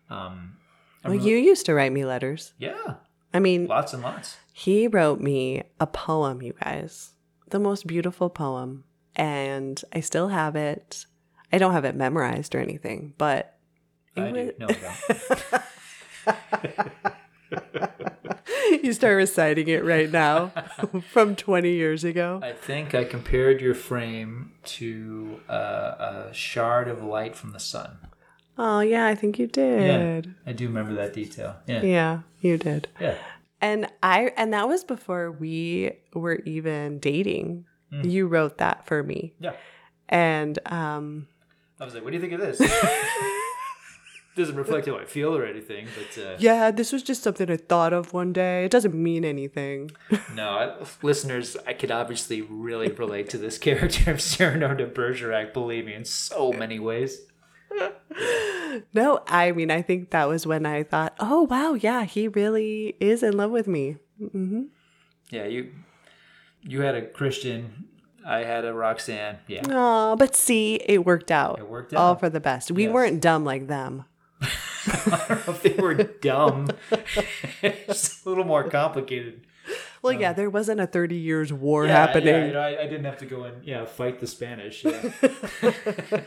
Um, well, you used to write me letters. yeah, I mean, lots and lots. He wrote me a poem, you guys. The most beautiful poem. And I still have it. I don't have it memorized or anything, but I do. was- No, I don't. you start reciting it right now from 20 years ago. I think I compared your frame to uh, a shard of light from the sun. Oh, yeah, I think you did. Yeah. I do remember that detail. Yeah, Yeah, you did. yeah. And I and that was before we were even dating. Mm. You wrote that for me. yeah. And um I was like, "What do you think of this?" Doesn't reflect how I feel or anything, but uh, yeah, this was just something I thought of one day. It doesn't mean anything. no, I, listeners, I could obviously really relate to this character of Cyrano de Bergerac. Believe me, in so many ways. No, I mean, I think that was when I thought, oh, wow, yeah, he really is in love with me. Mm-hmm. Yeah, you you had a Christian, I had a Roxanne. Yeah, Oh, but see, it worked out. It worked out. All for the best. We Yes. weren't dumb like them. I don't know if they were dumb. it's a little more complicated. Well, yeah, there wasn't a 30 years war Yeah, happening. Yeah, you know, I, I didn't have to go and yeah fight the Spanish. Yeah.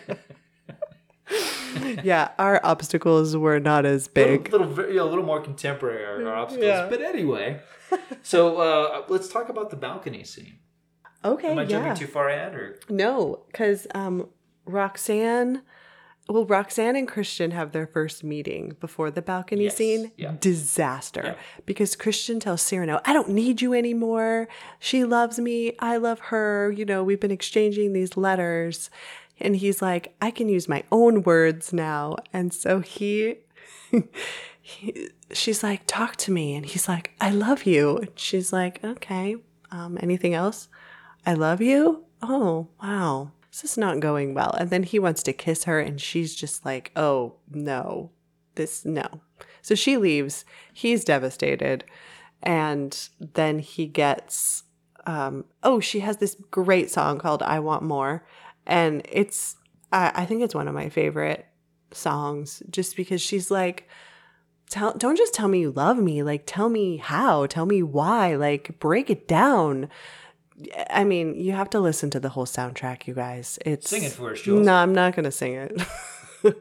yeah, our obstacles were not as a big. little, little, you know, a little more contemporary our, our obstacles. Yeah. But anyway, so uh, let's talk about the balcony scene. Okay, Am I yeah. jumping too far ahead, or No, because um, Roxanne, well, Roxanne and Christian have their first meeting before the balcony Yes, scene. yeah. Disaster. Yeah. Because Christian tells Cyrano, I don't need you anymore. She loves me. I love her. You know, we've been exchanging these letters. And he's like, I can use my own words now. And so he. he she's like, talk to me. And he's like, I love you. And she's like, okay. Um, anything else? I love you? Oh, wow. This is not going well. And then he wants to kiss her, and she's just like, oh, no. This, no. So she leaves. He's devastated. And then he gets um, oh, she has this great song called "I Want More," and it's I, I think it's one of my favorite songs, just because she's like, tell, don't just tell me you love me, like tell me how, tell me why, like break it down. I mean, you have to listen to the whole soundtrack, you guys. It's Sing it for us, Jules. No, I'm not gonna sing it.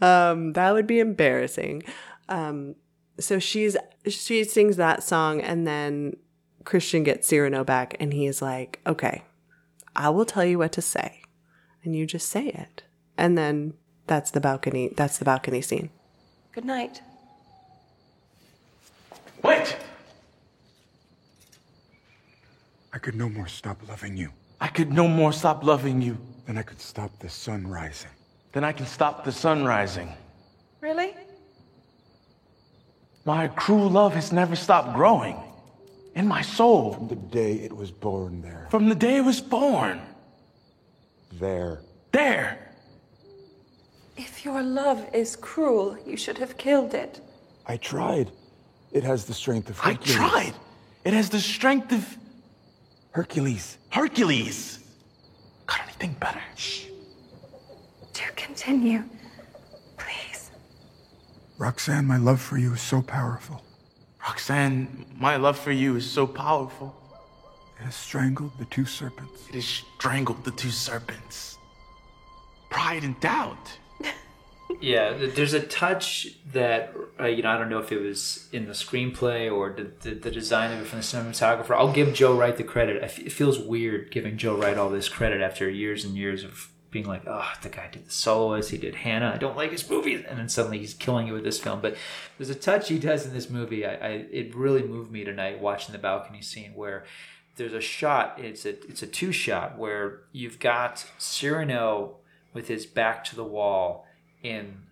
um, that would be embarrassing. Um, so she's she sings that song, and then Christian gets Cyrano back, and he's like, "Okay, I will tell you what to say, and you just say it." And then that's the balcony. That's the balcony scene. Good night. Wait! I could no more stop loving you I could no more stop loving you than I could stop the sun rising. than I can stop the sun rising. Really? My cruel love has never stopped growing in my soul From the day it was born there. from the day it was born. There. There. If your love is cruel, you should have killed it. I tried. It has the strength of I tried. It has the strength of Hercules. Hercules. Got anything better? Shh. Do continue. Please. Roxanne, my love for you is so powerful. Roxanne, my love for you is so powerful. It has strangled the two serpents. It has strangled the two serpents. Pride and doubt. Yeah, there's a touch that uh, you know I don't know if it was in the screenplay or the, the, the design of it from the cinematographer. I'll give Joe Wright the credit. I f- it feels weird giving Joe Wright all this credit after years and years of being like, oh, the guy did the soloist, he did Hanna. I don't like his movies, and then suddenly he's killing you with this film. But there's a touch he does in this movie. I, I it really moved me tonight watching the balcony scene where there's a shot. It's a it's a two shot where you've got Cyrano with his back to the wall in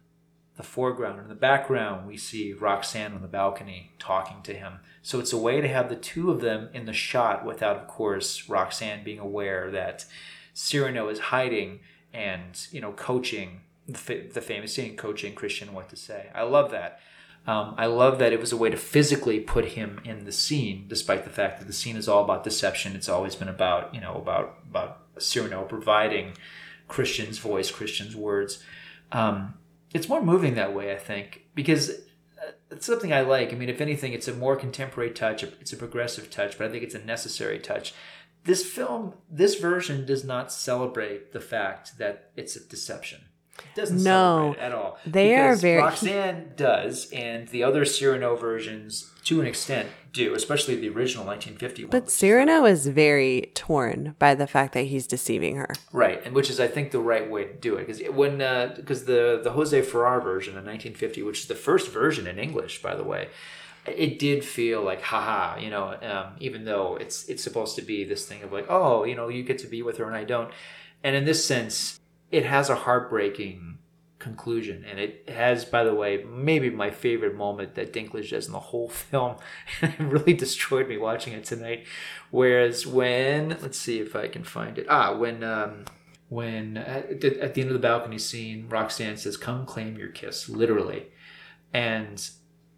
the foreground. In the background, we see Roxanne on the balcony talking to him. So it's a way to have the two of them in the shot without, of course, Roxanne being aware that Cyrano is hiding and, you know, coaching the, the famous scene, coaching Christian what to say. I love that. Um, I love that it was a way to physically put him in the scene, despite the fact that the scene is all about deception. It's always been about, you know, about about Cyrano providing Christian's voice, Christian's words. Um, it's more moving that way, I think, because uh, it's something I like. I mean, if anything, it's a more contemporary touch. It's a progressive touch, but I think it's a necessary touch. This film, this version, does not celebrate the fact that it's a deception. It doesn't No. celebrate it at all. They are very- Roxanne does, and the other Cyrano versions, to an extent, do, especially the original 1950 one. But Cyrano is very torn by the fact that he's deceiving her. Right, and which is I think the right way to do it because when uh, because the the Jose Ferrer version in 1950, which is the first version in English, by the way, it did feel like haha, you know, um, even though it's it's supposed to be this thing of like oh, you know, you get to be with her and I don't, and in this sense, it has a heartbreaking conclusion. And it has by the way maybe my favorite moment that dinklage does in the whole film. It really destroyed me watching it tonight. Whereas when let's see if i can find it. Ah when um when at the, end of the balcony scene roxanne says come claim your kiss literally. And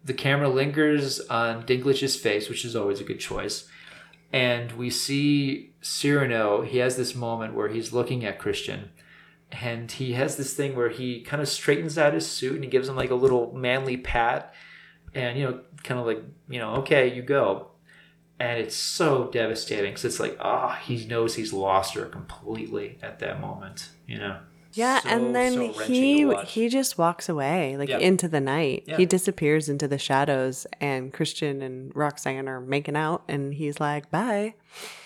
the camera lingers on dinklage's face which is always a good choice and we see cyrano he has this moment where he's looking at christian and he has this thing where he kind of straightens out his suit and he gives him like a little manly pat and you know kind of like you know okay you go. And it's so devastating because it's like ah he knows he's lost her completely at that moment you know Yeah, So, and then so he he just walks away like Yeah. into the night. Yeah. He disappears into the shadows and Christian and Roxanne are making out and he's like, "Bye."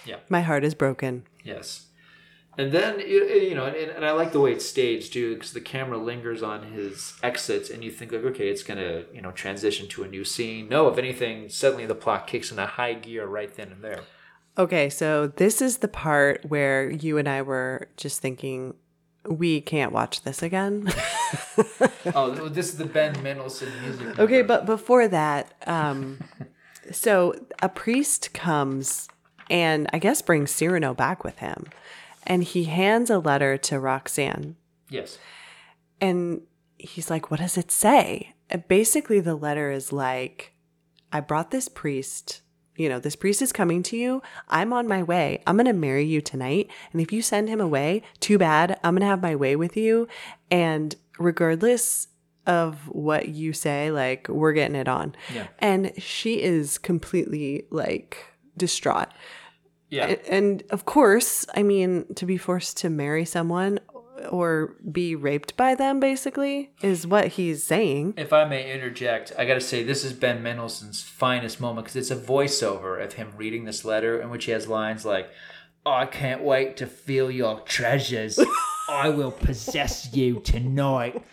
Yeah. My heart is broken. Yes. And then, you eh, you know, and, and I like the way it's staged too, because the camera lingers on his exits, and you think like, okay, it's gonna, you know, transition to a new scene. No, if anything, suddenly the plot kicks in a high gear right then and there. Okay, so this is the part where you and I were just thinking we can't watch this again. oh, this is the Ben Mendelsohn music. Okay, but before that, um, so a priest comes and I guess brings Cyrano back with him, and he hands a letter to Roxanne, yes, and he's like, "What does it say?" And basically, the letter is like, "I brought this priest you know, this priest is coming to you. I'm on my way. I'm going to marry you tonight. And if you send him away, too bad. I'm going to have my way with you. And regardless of what you say, like, we're getting it on. Yeah. And she is completely like distraught. Yeah. A- And of course, I mean, to be forced to marry someone or be raped by them basically is what he's saying. If I may interject, I got to say this is Ben Mendelsohn's finest moment because it's a voiceover of him reading this letter in which he has lines like, "I can't wait to feel your treasures. I will possess you tonight."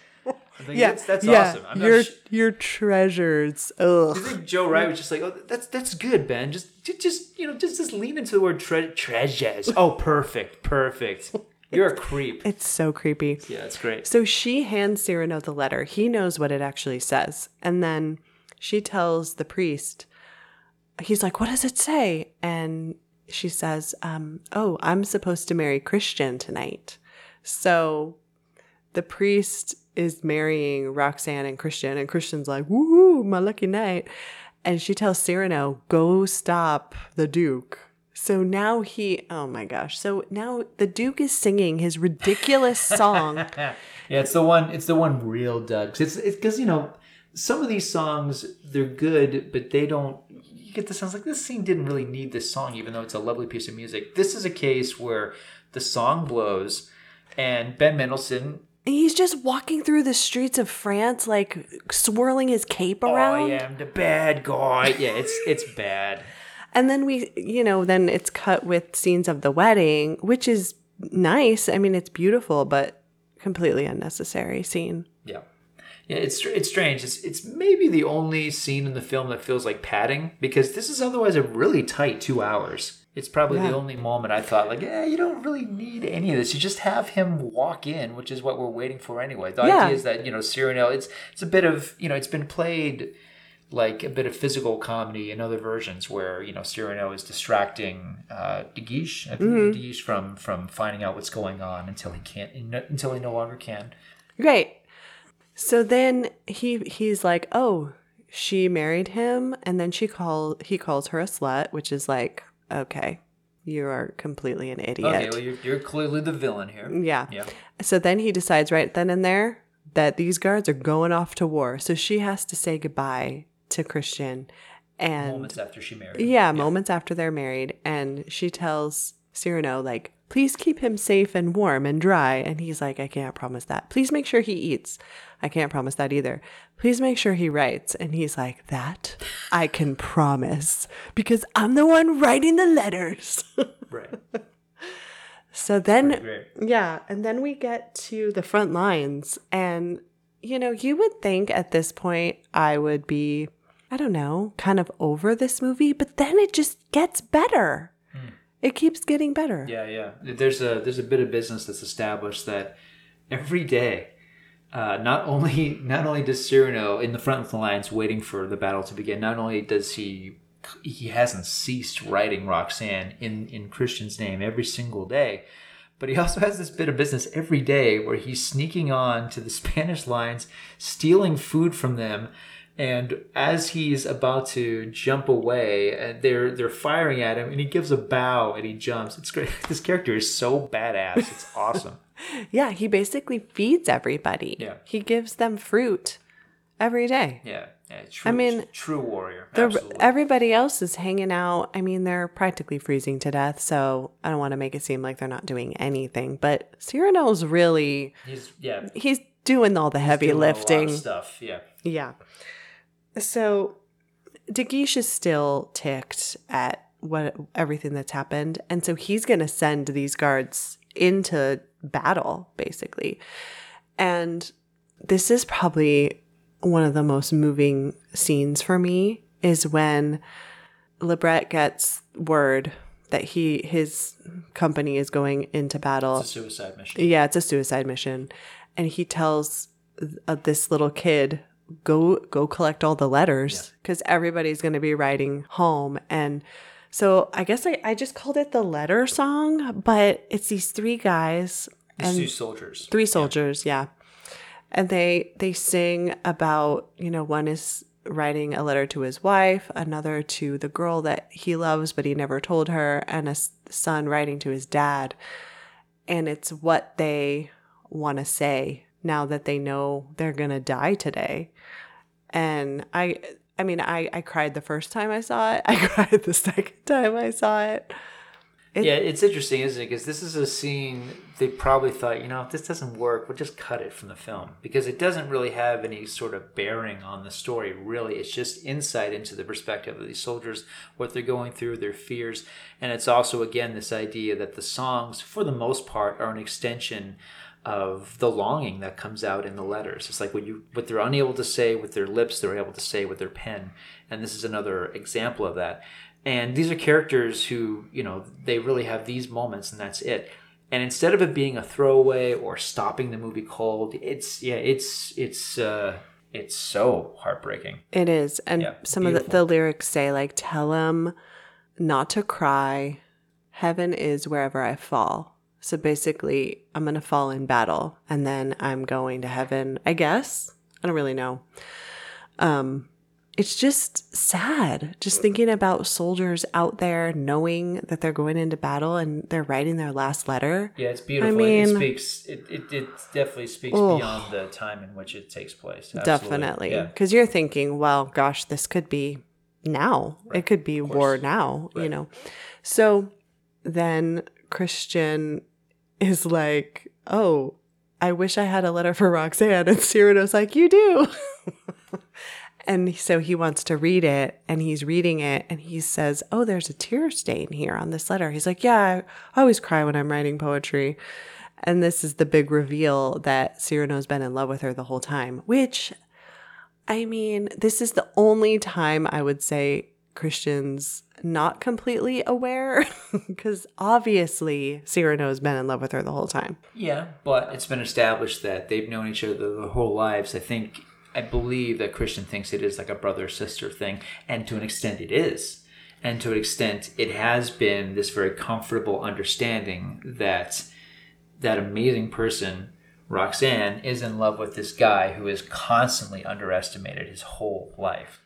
I think that's, that's awesome. I'm your sh- your treasures. Do you think Joe Wright was just like, "Oh, that's that's good, Ben. Just just you know, just just lean into the word tre- treasures." Oh, perfect, perfect. You're a creep. It's so creepy. Yeah, it's great. So she hands Cyrano the letter. He knows what it actually says. And then she tells the priest, he's like, What does it say? And she says, um, Oh, I'm supposed to marry Christian tonight. So the priest is marrying Roxanne and Christian, and Christian's like, Woohoo, my lucky night. And she tells Cyrano, Go stop the Duke. So now he, oh my gosh. So now the Duke is singing his ridiculous song. Yeah, it's the one. It's the one real Doug. 'Cause It's it's because you know some of these songs they're good, but they don't. You get the sense like this scene didn't really need this song, even though it's a lovely piece of music. This is a case where the song blows, and Ben Mendelsohn. He's just walking through the streets of France, like swirling his cape around. I am the bad guy. Yeah, it's it's bad. And then we, you know, then it's cut with scenes of the wedding, which is nice. I mean, it's beautiful, but completely unnecessary scene. Yeah. Yeah, it's it's strange. It's it's maybe the only scene in the film that feels like padding because this is otherwise a really tight two hours. It's probably Yeah. the only moment I thought like, yeah, you don't really need any of this. You just have him walk in, which is what we're waiting for anyway. The Yeah. idea is that you know Cyrano, it's it's a bit of you know it's been played like a bit of physical comedy in other versions where you know Cyrano is distracting uh, De Guiche, I think Mhm. De Guiche from from finding out what's going on until he can't until he no longer can. Great. So then he he's like, "Oh, she married him," and then she call he calls her a slut, which is like, okay, you are completely an idiot. Okay, well you're, you're clearly the villain here. Yeah. Yeah. So then he decides right then and there that these guards are going off to war. So she has to say goodbye to Christian. And Moments after she married. yeah, moments after they're married. And she tells Cyrano, like, please keep him safe and warm and dry. And he's like, I can't promise that. Please make sure he eats. I can't promise that either. Please make sure he writes. And he's like, that I can promise because I'm the one writing the letters. Right. So then, yeah, and then we get to the front lines, and you know, you would think at this point I would be, I don't know, kind of over this movie, but then it just gets better. It keeps getting better. Yeah, yeah. There's a there's a bit of business that's established that every day, uh, not only not only does Cyrano in the front of the lines waiting for the battle to begin, not only does he he hasn't ceased writing Roxanne in in Christian's name every single day, but he also has this bit of business every day where he's sneaking on to the Spanish lines, stealing food from them. And as he's about to jump away, and they're they're firing at him, and he gives a bow and he jumps. It's great. This character is so badass. It's awesome. Yeah, he basically feeds everybody. Yeah. He gives them fruit every day. Yeah, yeah. True, I mean, true warrior. The, everybody else is hanging out. I mean, they're practically freezing to death, so I don't want to make it seem like they're not doing anything. But Cyrano's really He's yeah. he's doing all the heavy lot of lifting. stuff. Yeah. Yeah. So De Guiche is still ticked at what everything that's happened, and so he's going to send these guards into battle, basically. And this is probably one of the most moving scenes for me is when Le Bret gets word that he his company is going into battle. It's a suicide mission. Yeah, it's a suicide mission, and he tells uh, this little kid go go collect all the letters because everybody's going to be writing home. And so i guess I, I just called it the letter song but it's these three guys and two soldiers. three soldiers yeah. And they they sing about you know one is writing a letter to his wife, another to the girl that he loves but he never told her, and a son writing to his dad. And it's what they want to say now that they know they're going to die today. And I I mean, I I cried the first time I saw it. I cried the second time I saw it. It- yeah, it's interesting, isn't it? Because this is a scene they probably thought, you know, if this doesn't work, we'll just cut it from the film because it doesn't really have any sort of bearing on the story. Really, it's just insight into the perspective of these soldiers, what they're going through, their fears, and it's also again this idea that the songs, for the most part, are an extension of the longing that comes out in the letters. It's like what you what they're unable to say with their lips, they're able to say with their pen, and this is another example of that. And these are characters who, you know, they really have these moments and that's it. And instead of it being a throwaway or stopping the movie cold, it's yeah, it's it's uh it's so heartbreaking. It is. And Yeah, some of the, the lyrics say, like, tell him not to cry. Heaven is wherever I fall. So basically, I'm going to fall in battle and then I'm going to heaven, I guess. I don't really know. Um, it's just sad just thinking about soldiers out there knowing that they're going into battle and they're writing their last letter. Yeah, it's beautiful. I it mean- speaks it, it, it definitely speaks Oh. beyond the time in which it takes place. Absolutely. Definitely. Yeah. Because you're thinking, well, gosh, this could be now. It could be war now, you know. So then Christian is like, oh, I wish I had a letter for Roxanne. And Cyrano's like, you do. and so he wants to read it and he's reading it and he says, oh, there's a tear stain here on this letter. He's like, yeah, I always cry when I'm writing poetry. And this is the big reveal that Cyrano's been in love with her the whole time, which I mean, this is the only time I would say Christian's not completely aware because obviously Cyrano's been in love with her the whole time. Yeah, but it's been established that they've known each other their whole lives. I think, I believe that Christian thinks it is like a brother sister thing, and to an extent it is. And to an extent, it has been this very comfortable understanding that that amazing person, Roxanne, is in love with this guy who is constantly underestimated his whole life.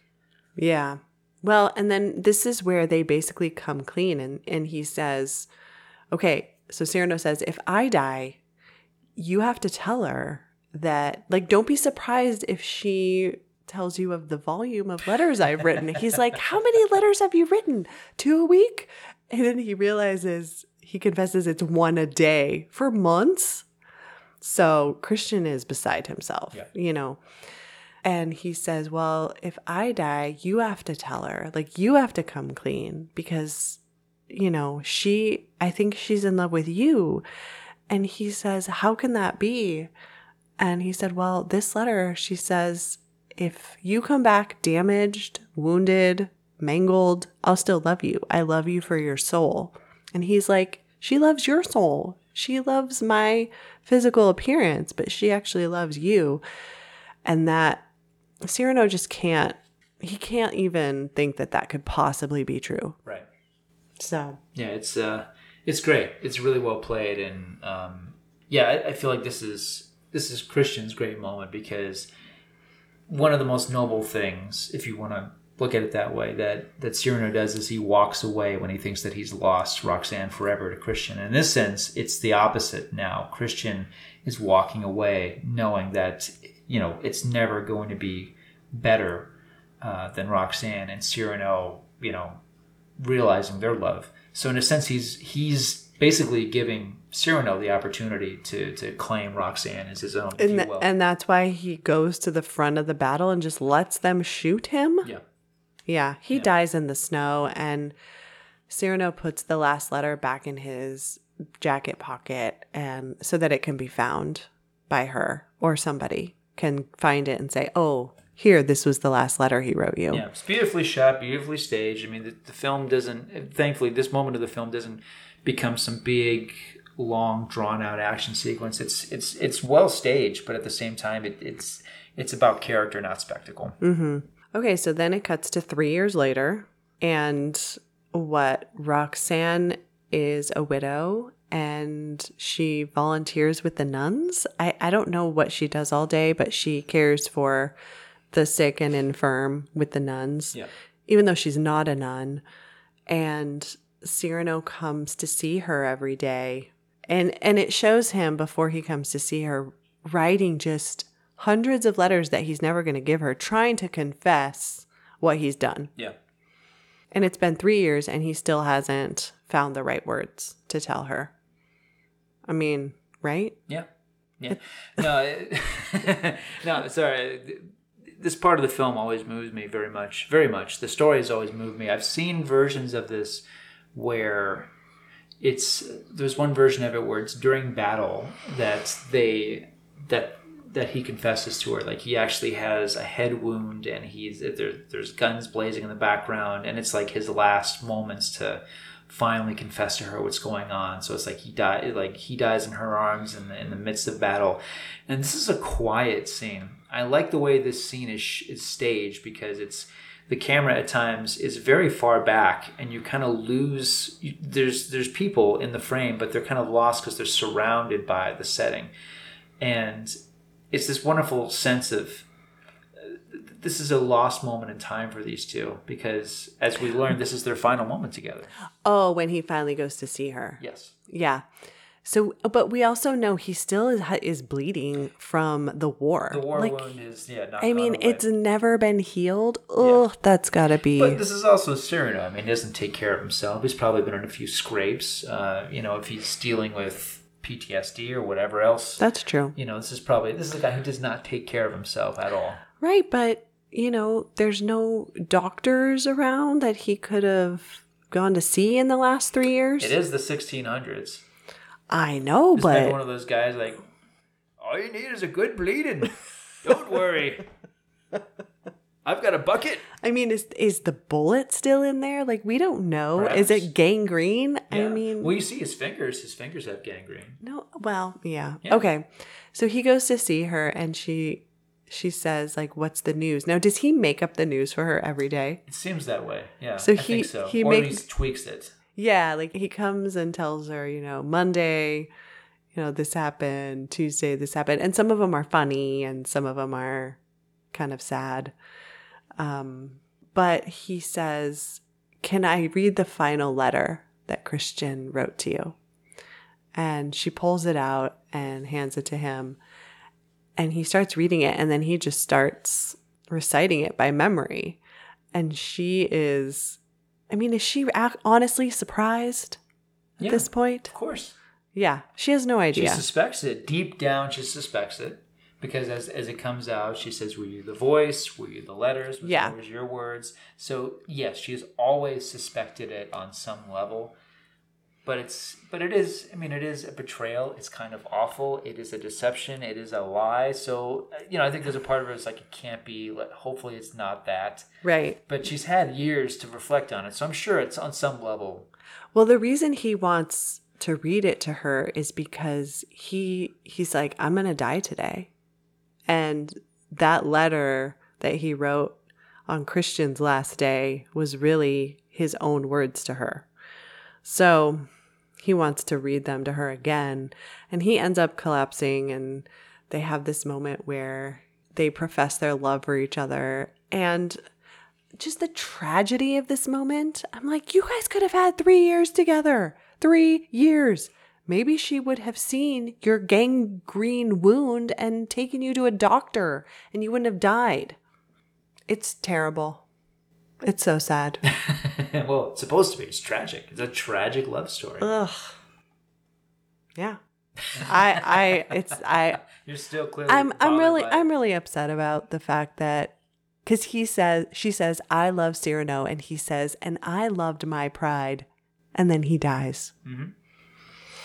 Yeah. Well, and then this is where they basically come clean and, and he says, okay, so Cyrano says, if I die, you have to tell her that, like, don't be surprised if she tells you of the volume of letters I've written. He's like, how many letters have you written? Two a week? And then he realizes, he confesses it's one a day for months. So Christian is beside himself, you know. And he says, Well, if I die, you have to tell her. Like, you have to come clean because, you know, she, I think she's in love with you. And he says, How can that be? And he said, Well, this letter, she says, if you come back damaged, wounded, mangled, I'll still love you. I love you for your soul. And he's like, She loves your soul. She loves my physical appearance, but she actually loves you. And that Cyrano just can't, he can't even think that that could possibly be true. Right. So, Yeah, it's uh, it's great. It's really well played, and um, yeah, I, I feel like this is this is Christian's great moment because one of the most noble things, if you want to look at it that way, that that Cyrano does is he walks away when he thinks that he's lost Roxanne forever to Christian. In this sense, it's the opposite now. Christian is walking away knowing that you know it's never going to be better uh, than Roxanne, and Cyrano, you know, realizing their love. So in a sense, he's he's basically giving Cyrano the opportunity to to claim Roxanne as his own, if and, you will. and that's why he goes to the front of the battle and just lets them shoot him. yeah, Yeah, he dies in the snow, and Cyrano puts the last letter back in his jacket pocket, and so that it can be found by her or somebody can find it and say, "Oh, here, this was the last letter he wrote you." yeah, it's beautifully shot, beautifully staged. I mean, the, the film doesn't. Thankfully, this moment of the film doesn't become some big, long, drawn out action sequence. It's it's it's well staged, but at the same time, it, it's it's about character, not spectacle. Mm-hmm. Okay, so then it cuts to three years later, and what Roxanne is a widow and she volunteers with the nuns. I, I don't know what she does all day, but she cares for the sick and infirm with the nuns, Yeah. even though she's not a nun. And Cyrano comes to see her every day. And and it shows him before he comes to see her writing just hundreds of letters that he's never going to give her, trying to confess what he's done. Yeah. And it's been three years and he still hasn't found the right words to tell her. I mean, right? Yeah. Yeah. No, no, sorry. This part of the film always moves me very much. Very much. The story has always moved me. I've seen versions of this where it's there's one version of it where it's during battle that they that that he confesses to her like he actually has a head wound and he's there, there's guns blazing in the background and it's like his last moments to finally confess to her what's going on so it's like he die like he dies in her arms in the, in the midst of battle and this is a quiet scene i like the way this scene is, is staged because it's the camera at times is very far back and you kind of lose you, there's there's people in the frame but they're kind of lost because they're surrounded by the setting and it's this wonderful sense of uh, this is a lost moment in time for these two because as we learned this is their final moment together Oh, when he finally goes to see her. yes Yeah. So, but we also know he still is, is bleeding from the war. the war Like, wound is yeah not I mean, it's never been healed. Oh, that's gotta be. But this is also Cyrano. I mean, he doesn't take care of himself. He's probably been in a few scrapes. Uh, you know, if he's dealing with PTSD or whatever else. That's true. You know, this is probably this is a guy who does not take care of himself at all. Right, but you know, there's no doctors around that he could have gone to see in the last three years. It is the 1600s. I know, Isn't that one of those guys like, all you need is a good bleeding. Don't worry. I've got a bucket. I mean, is is the bullet still in there? Like we don't know. Is it gangrene? I mean, well, you see his fingers. His fingers have gangrene. No, well, yeah. Yeah. Okay. So he goes to see her and she she says like what's the news? Now does he make up the news for her every day? It seems that way. Yeah. So I he- think so. he or make- at tweaks it. Yeah, like he comes and tells her, you know, Monday, you know, this happened, Tuesday this happened, and some of them are funny and some of them are kind of sad. Um but he says, "Can I read the final letter that Christian wrote to you?" And she pulls it out and hands it to him. And he starts reading it and then he just starts reciting it by memory. And she is I mean, is she ac- honestly surprised at Yeah. this point? Of course. Yeah, she has no idea. She idea. suspects it. Deep down, she suspects it. Because as, as it comes out, she says, Were you the voice? Were you the letters? Was, Yeah. Was your words? So, yes, she has always suspected it on some level. But it's, but it is, I mean, it is a betrayal. It's kind of awful. It is a deception. It is a lie. So, uh, you know, I think there's a part of it that's like, it can't be, hopefully it's not that. right. But she's had years to reflect on it. So I'm sure it's on some level. Well, the reason he wants to read it to her is because he he's like, I'm gonna die today, and that letter that he wrote on Christian's last day was really his own words to her. So he wants to read them to her again, and he ends up collapsing, and they have this moment where they profess their love for each other, and just the tragedy of this moment. I'm like, you guys could have had three years together. Three years. Maybe she would have seen your gangrene wound and taken you to a doctor and you wouldn't have died. It's terrible. It's so sad. well, it's supposed to be. It's tragic. It's a tragic love story. Ugh. Yeah. I I it's I You're still clearly. I'm I'm really. I'm really upset about the fact that because he says she says I love Cyrano and he says and I loved my pride, and then he dies. Mm-hmm.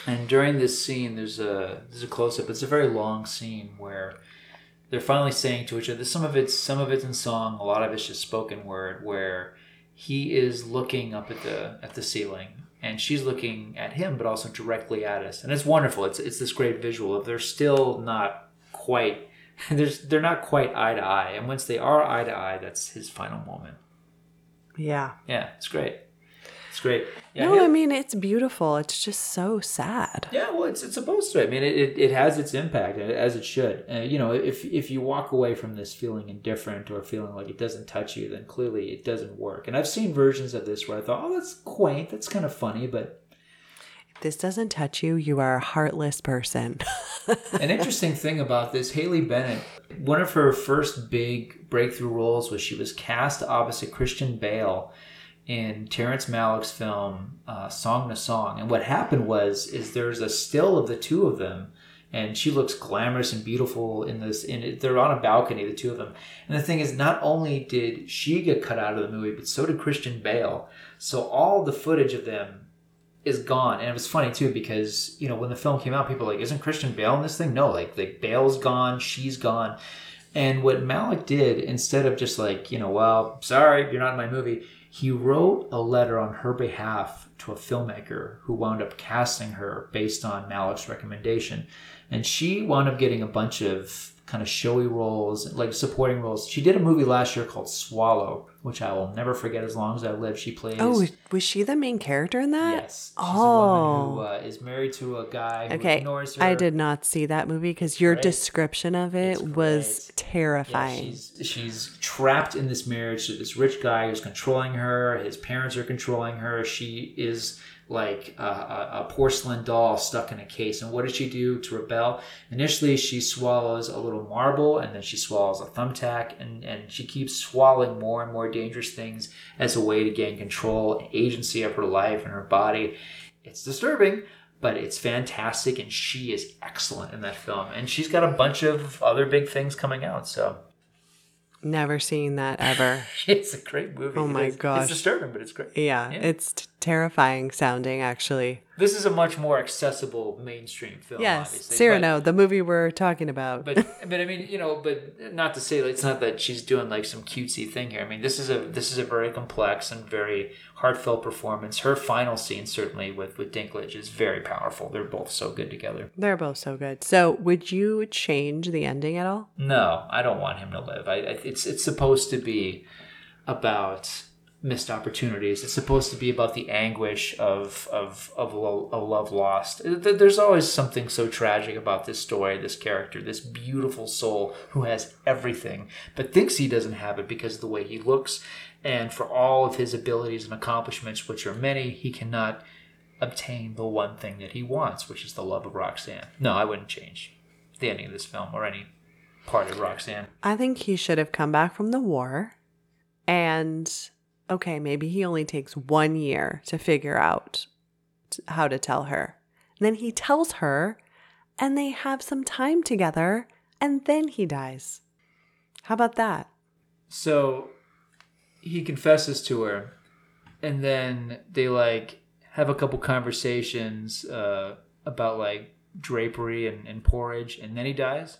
And during this scene, there's a there's a close up. It's a very long scene where they're finally saying to each other. Some of it's some of it's in song. A lot of it's just spoken word. Where he is looking up at the at the ceiling, and she's looking at him, but also directly at us. And it's wonderful. It's it's this great visual of they're still not quite. There's they're not quite eye to eye, and once they are eye to eye, that's his final moment. Yeah. Yeah, it's great. It's great. Yeah, no, I mean it's beautiful. It's just so sad. Yeah, well, it's, it's supposed to. I mean, it, it, it has its impact as it should. Uh, you know, if if you walk away from this feeling indifferent or feeling like it doesn't touch you, then clearly it doesn't work. And I've seen versions of this where I thought, oh, that's quaint, that's kind of funny, but If this doesn't touch you, you are a heartless person. An interesting thing about this, Haley Bennett, one of her first big breakthrough roles was she was cast opposite Christian Bale in Terrence Malick's film uh, Song to Song. And what happened was, is there's a still of the two of them, and she looks glamorous and beautiful in this. In they're on a balcony, the two of them. And the thing is, not only did she get cut out of the movie, but so did Christian Bale. So all the footage of them is gone. And it was funny too because you know when the film came out, people were like, "Isn't Christian Bale in this thing?" No, like like Bale's gone, she's gone. And what Malick did instead of just like you know, well, sorry, you're not in my movie, he wrote a letter on her behalf to a filmmaker who wound up casting her based on Malick's recommendation, and she wound up getting a bunch of kind of showy roles, like supporting roles. She did a movie last year called Swallow, which I will never forget as long as I live. She plays. oh, was she the main character in that? Yes. Oh. who uh, is married to a guy who Okay, ignores her. I did not see that movie because your Right. description of it was Yeah, terrifying. she's she's trapped in this marriage to this rich guy who's controlling her. His parents are controlling her. She is like a, a, a porcelain doll stuck in a case. And what does she do to rebel? Initially, she swallows a little marble, and then she swallows a thumbtack, and and she keeps swallowing more and more dangerous things as a way to gain control and agency of her life and her body. It's disturbing, but it's fantastic, and she is excellent in that film. And she's got a bunch of other big things coming out, so Never seen that ever. it's a great movie. Oh my is- gosh. it's disturbing, but it's great. yeah, it's t- terrifying sounding actually. This is a much more accessible mainstream film. yes, obviously, Cyrano, the movie we're talking about. But, but but I mean, you know, but not to say like, it's not that she's doing like some cutesy thing here. I mean, this is a this is a very complex and very heartfelt performance. Her final scene, certainly with with Dinklage, is very powerful. They're both so good together. They're both so good. So, would you change the ending at all? No, I don't want him to live. I, I it's it's supposed to be about missed opportunities. It's supposed to be about the anguish of of of lo- a love lost. There's always something so tragic about this story, this character, this beautiful soul who has everything but thinks he doesn't have it because of the way he looks and for all of his abilities and accomplishments which are many, he cannot obtain the one thing that he wants, which is the love of Roxanne. No, I wouldn't change the ending of this film or any part of Roxanne. I think he should have come back from the war and okay, maybe he only takes 1 year to figure out how to tell her. then he tells her and they have some time together and then he dies. How about that? So he confesses to her, and then they like have a couple conversations uh, about like drapery and, and porridge, and then he dies.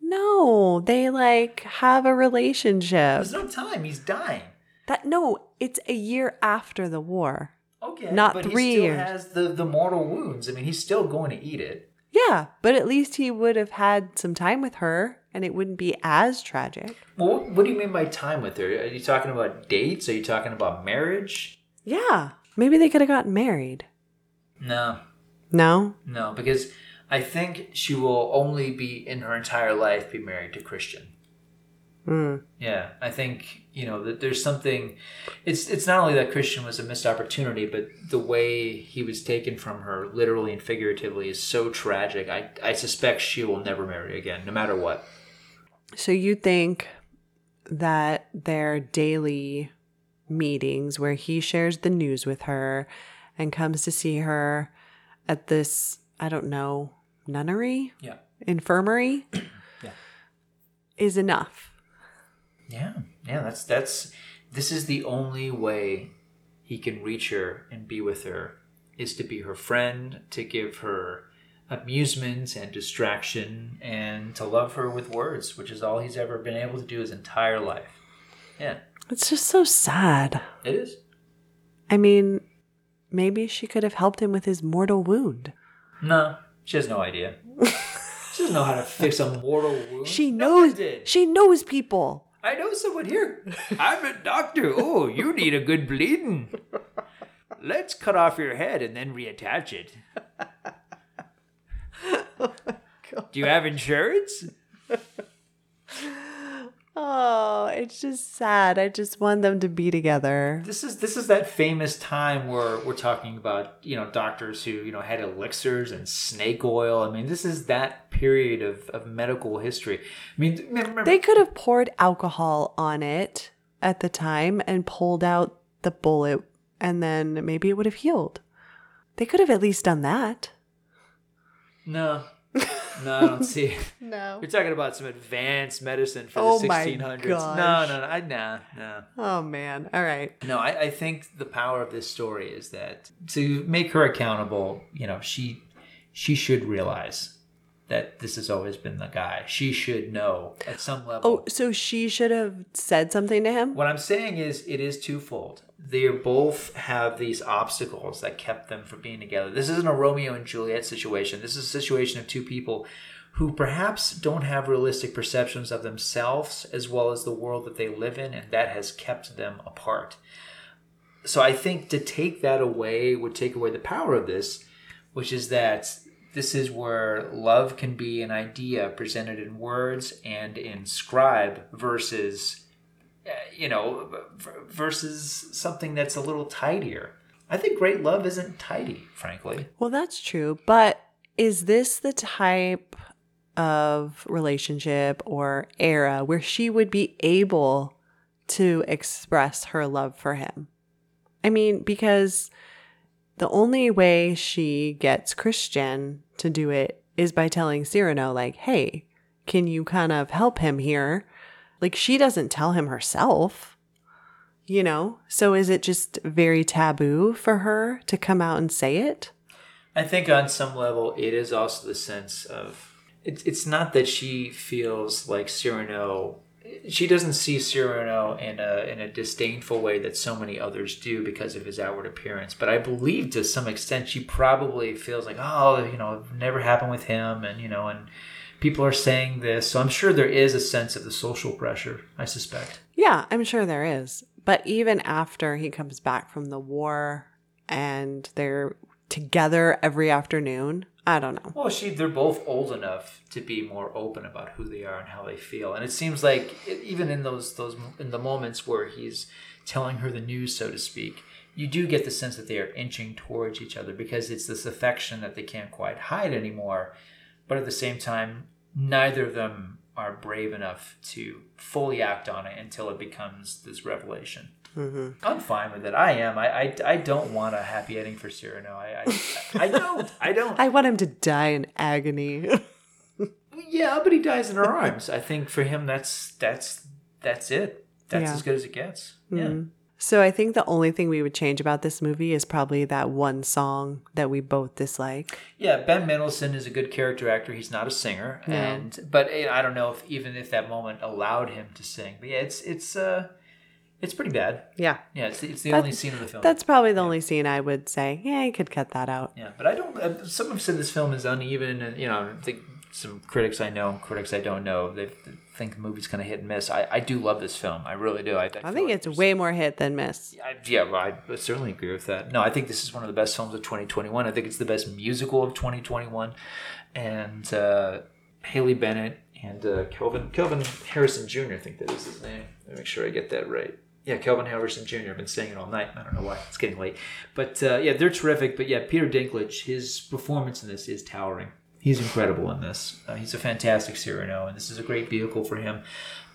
No, they like have a relationship. There's no time. He's dying. That no, it's a year after the war. Okay, Not but three he still years. has the the mortal wounds. I mean, he's still going to eat it. Yeah, but at least he would have had some time with her and it wouldn't be as tragic. Well, what, do you mean by time with her? Are you talking about dates? Are you talking about marriage? Yeah, maybe they could have gotten married. No, No? no, because I think she will only be in her entire life be married to Christian. Mm. Yeah, I think you know that there's something. It's it's not only that Christian was a missed opportunity, but the way he was taken from her, literally and figuratively, is so tragic. I I suspect she will never marry again, no matter what. So you think that their daily meetings where he shares the news with her and comes to see her at this, I don't know, nunnery? Yeah. Infirmary? Yeah. Is enough. Yeah, yeah. That's that's. This is the only way he can reach her and be with her is to be her friend, to give her amusement and distraction, and to love her with words, which is all he's ever been able to do his entire life. Yeah, It's just so sad. it is. I mean, maybe she could have helped him with his mortal wound. No, she has no idea. she doesn't know how to fix a mortal wound. She knows did. she knows people. I know someone here. I'm a doctor. Oh, you need a good bleeding. let's cut off your head and then reattach it. Oh Do you have insurance? Oh, it's just sad. I just want them to be together. This is this is that famous time where we're talking about you know doctors who you know had elixirs and snake oil. I mean, this is that period of, of medical history. I mean, remember, They could have poured alcohol on it at the time and pulled out the bullet, and then maybe it would have healed. They could have at least done that. No, no, I don't see. it. No. You're talking about some advanced medicine for Oh the my 1600s. gosh. No, no, no, I, nah, nah. Oh man. All right. No, I, I think the power of this story is that to make her accountable, you know, she she should realize that this has always been the guy. She should know at some level. Oh, so she should have said something to him? What I'm saying is, it is twofold. They both have these obstacles that kept them from being together. This isn't a Romeo and Juliet situation. This is a situation of two people who perhaps don't have realistic perceptions of themselves as well as the world that they live in, and that has kept them apart. So I think to take that away would take away the power of this, which is that this is where love can be an idea presented in words and in scribe versus uh, you know, versus something that's a little tidier. I think great love isn't tidy, frankly. Well, that's true. But is this the type of relationship or era where she would be able to express her love for him? I mean, because the only way she gets Christian to do it is by telling Cyrano, like, hey, can you kind of help him here? Like, she doesn't tell him herself, you know? So is it just very taboo for her to come out and say it? I think on some level, it is also the sense of it's. It's not that she feels like Cyrano. She doesn't see Cyrano in a in a disdainful way that so many others do because of his outward appearance. But I believe to some extent she probably feels like, oh, you know, it never happened with him, and you know, and people are saying this. So I'm sure there is a sense of the social pressure. I suspect. Yeah, I'm sure there is. But even after he comes back from the war and they're together every afternoon, I don't know. Well, she they're both old enough to be more open about who they are and how they feel, and it seems like even in those those in the moments where he's telling her the news, so to speak, you do get the sense that they are inching towards each other because it's this affection that they can't quite hide anymore, but at the same time, neither of them are brave enough to fully act on it until it becomes this revelation. I'm fine with it. I am. I, I, I don't want a happy ending for Cyrano. I, I, I don't. I don't. I want him to die in agony. Yeah, but he dies in her arms. I think for him, that's that's that's it. That's Yeah. as good as it gets. Yeah. so I think the only thing we would change about this movie is probably that one song that we both dislike. Yeah, Ben Mendelsohn is a good character actor. He's not a singer, No. and but eh, I don't know if even if that moment allowed him to sing. But yeah, it's it's uh, it's pretty bad. Yeah. Yeah, it's it's the That- only scene of the film. That's probably the only scene I would say, yeah, you could cut that out. Yeah, but I don't. Uh, some have said this film is uneven, and you know, I think some critics I know, critics I don't know, they think the movie's kind of hit and miss. I, I do love this film. I really do. I, I, I think like it's way more hit than miss. I, yeah, well, I certainly agree with that. No, I think this is one of the best films of 2021. I think it's the best musical of 2021, and uh, Haley Bennett and uh, Kelvin Kelvin Harrison Jr. I think that is his name. Let me make sure I get that right. Yeah, Kelvin Harrison Jr. I've been saying it all night. I don't know why. It's getting late, but uh, yeah, they're terrific. But yeah, Peter Dinklage, his performance in this is towering. He's incredible in this. Uh, he's a fantastic Cyrano, and this is a great vehicle for him.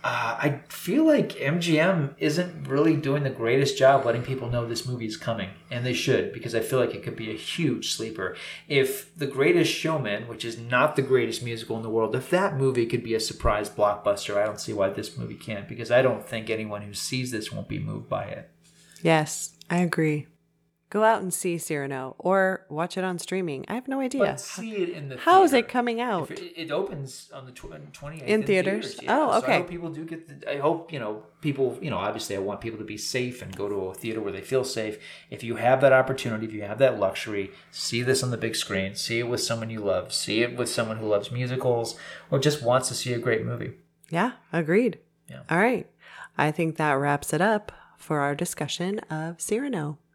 Uh, I feel like MGM isn't really doing the greatest job letting people know this movie is coming, and they should because I feel like it could be a huge sleeper. If The Greatest Showman, which is not the greatest musical in the world, if that movie could be a surprise blockbuster, I don't see why this movie can't because I don't think anyone who sees this won't be moved by it. Yes, I agree. Go out and see Cyrano or watch it on streaming. I have no idea. But see it in the How is theater. it coming out? It, it opens on the twenty eighth In theaters? Oh, So I okay. hope people do get. The, I hope you know people. You know, obviously, I want people to be safe and go to a theater where they feel safe. If you have that opportunity, if you have that luxury, see this on the big screen. See it with someone you love. See it with someone who loves musicals or just wants to see a great movie. Yeah, agreed. Yeah. All right. I think that wraps it up for our discussion of Cyrano.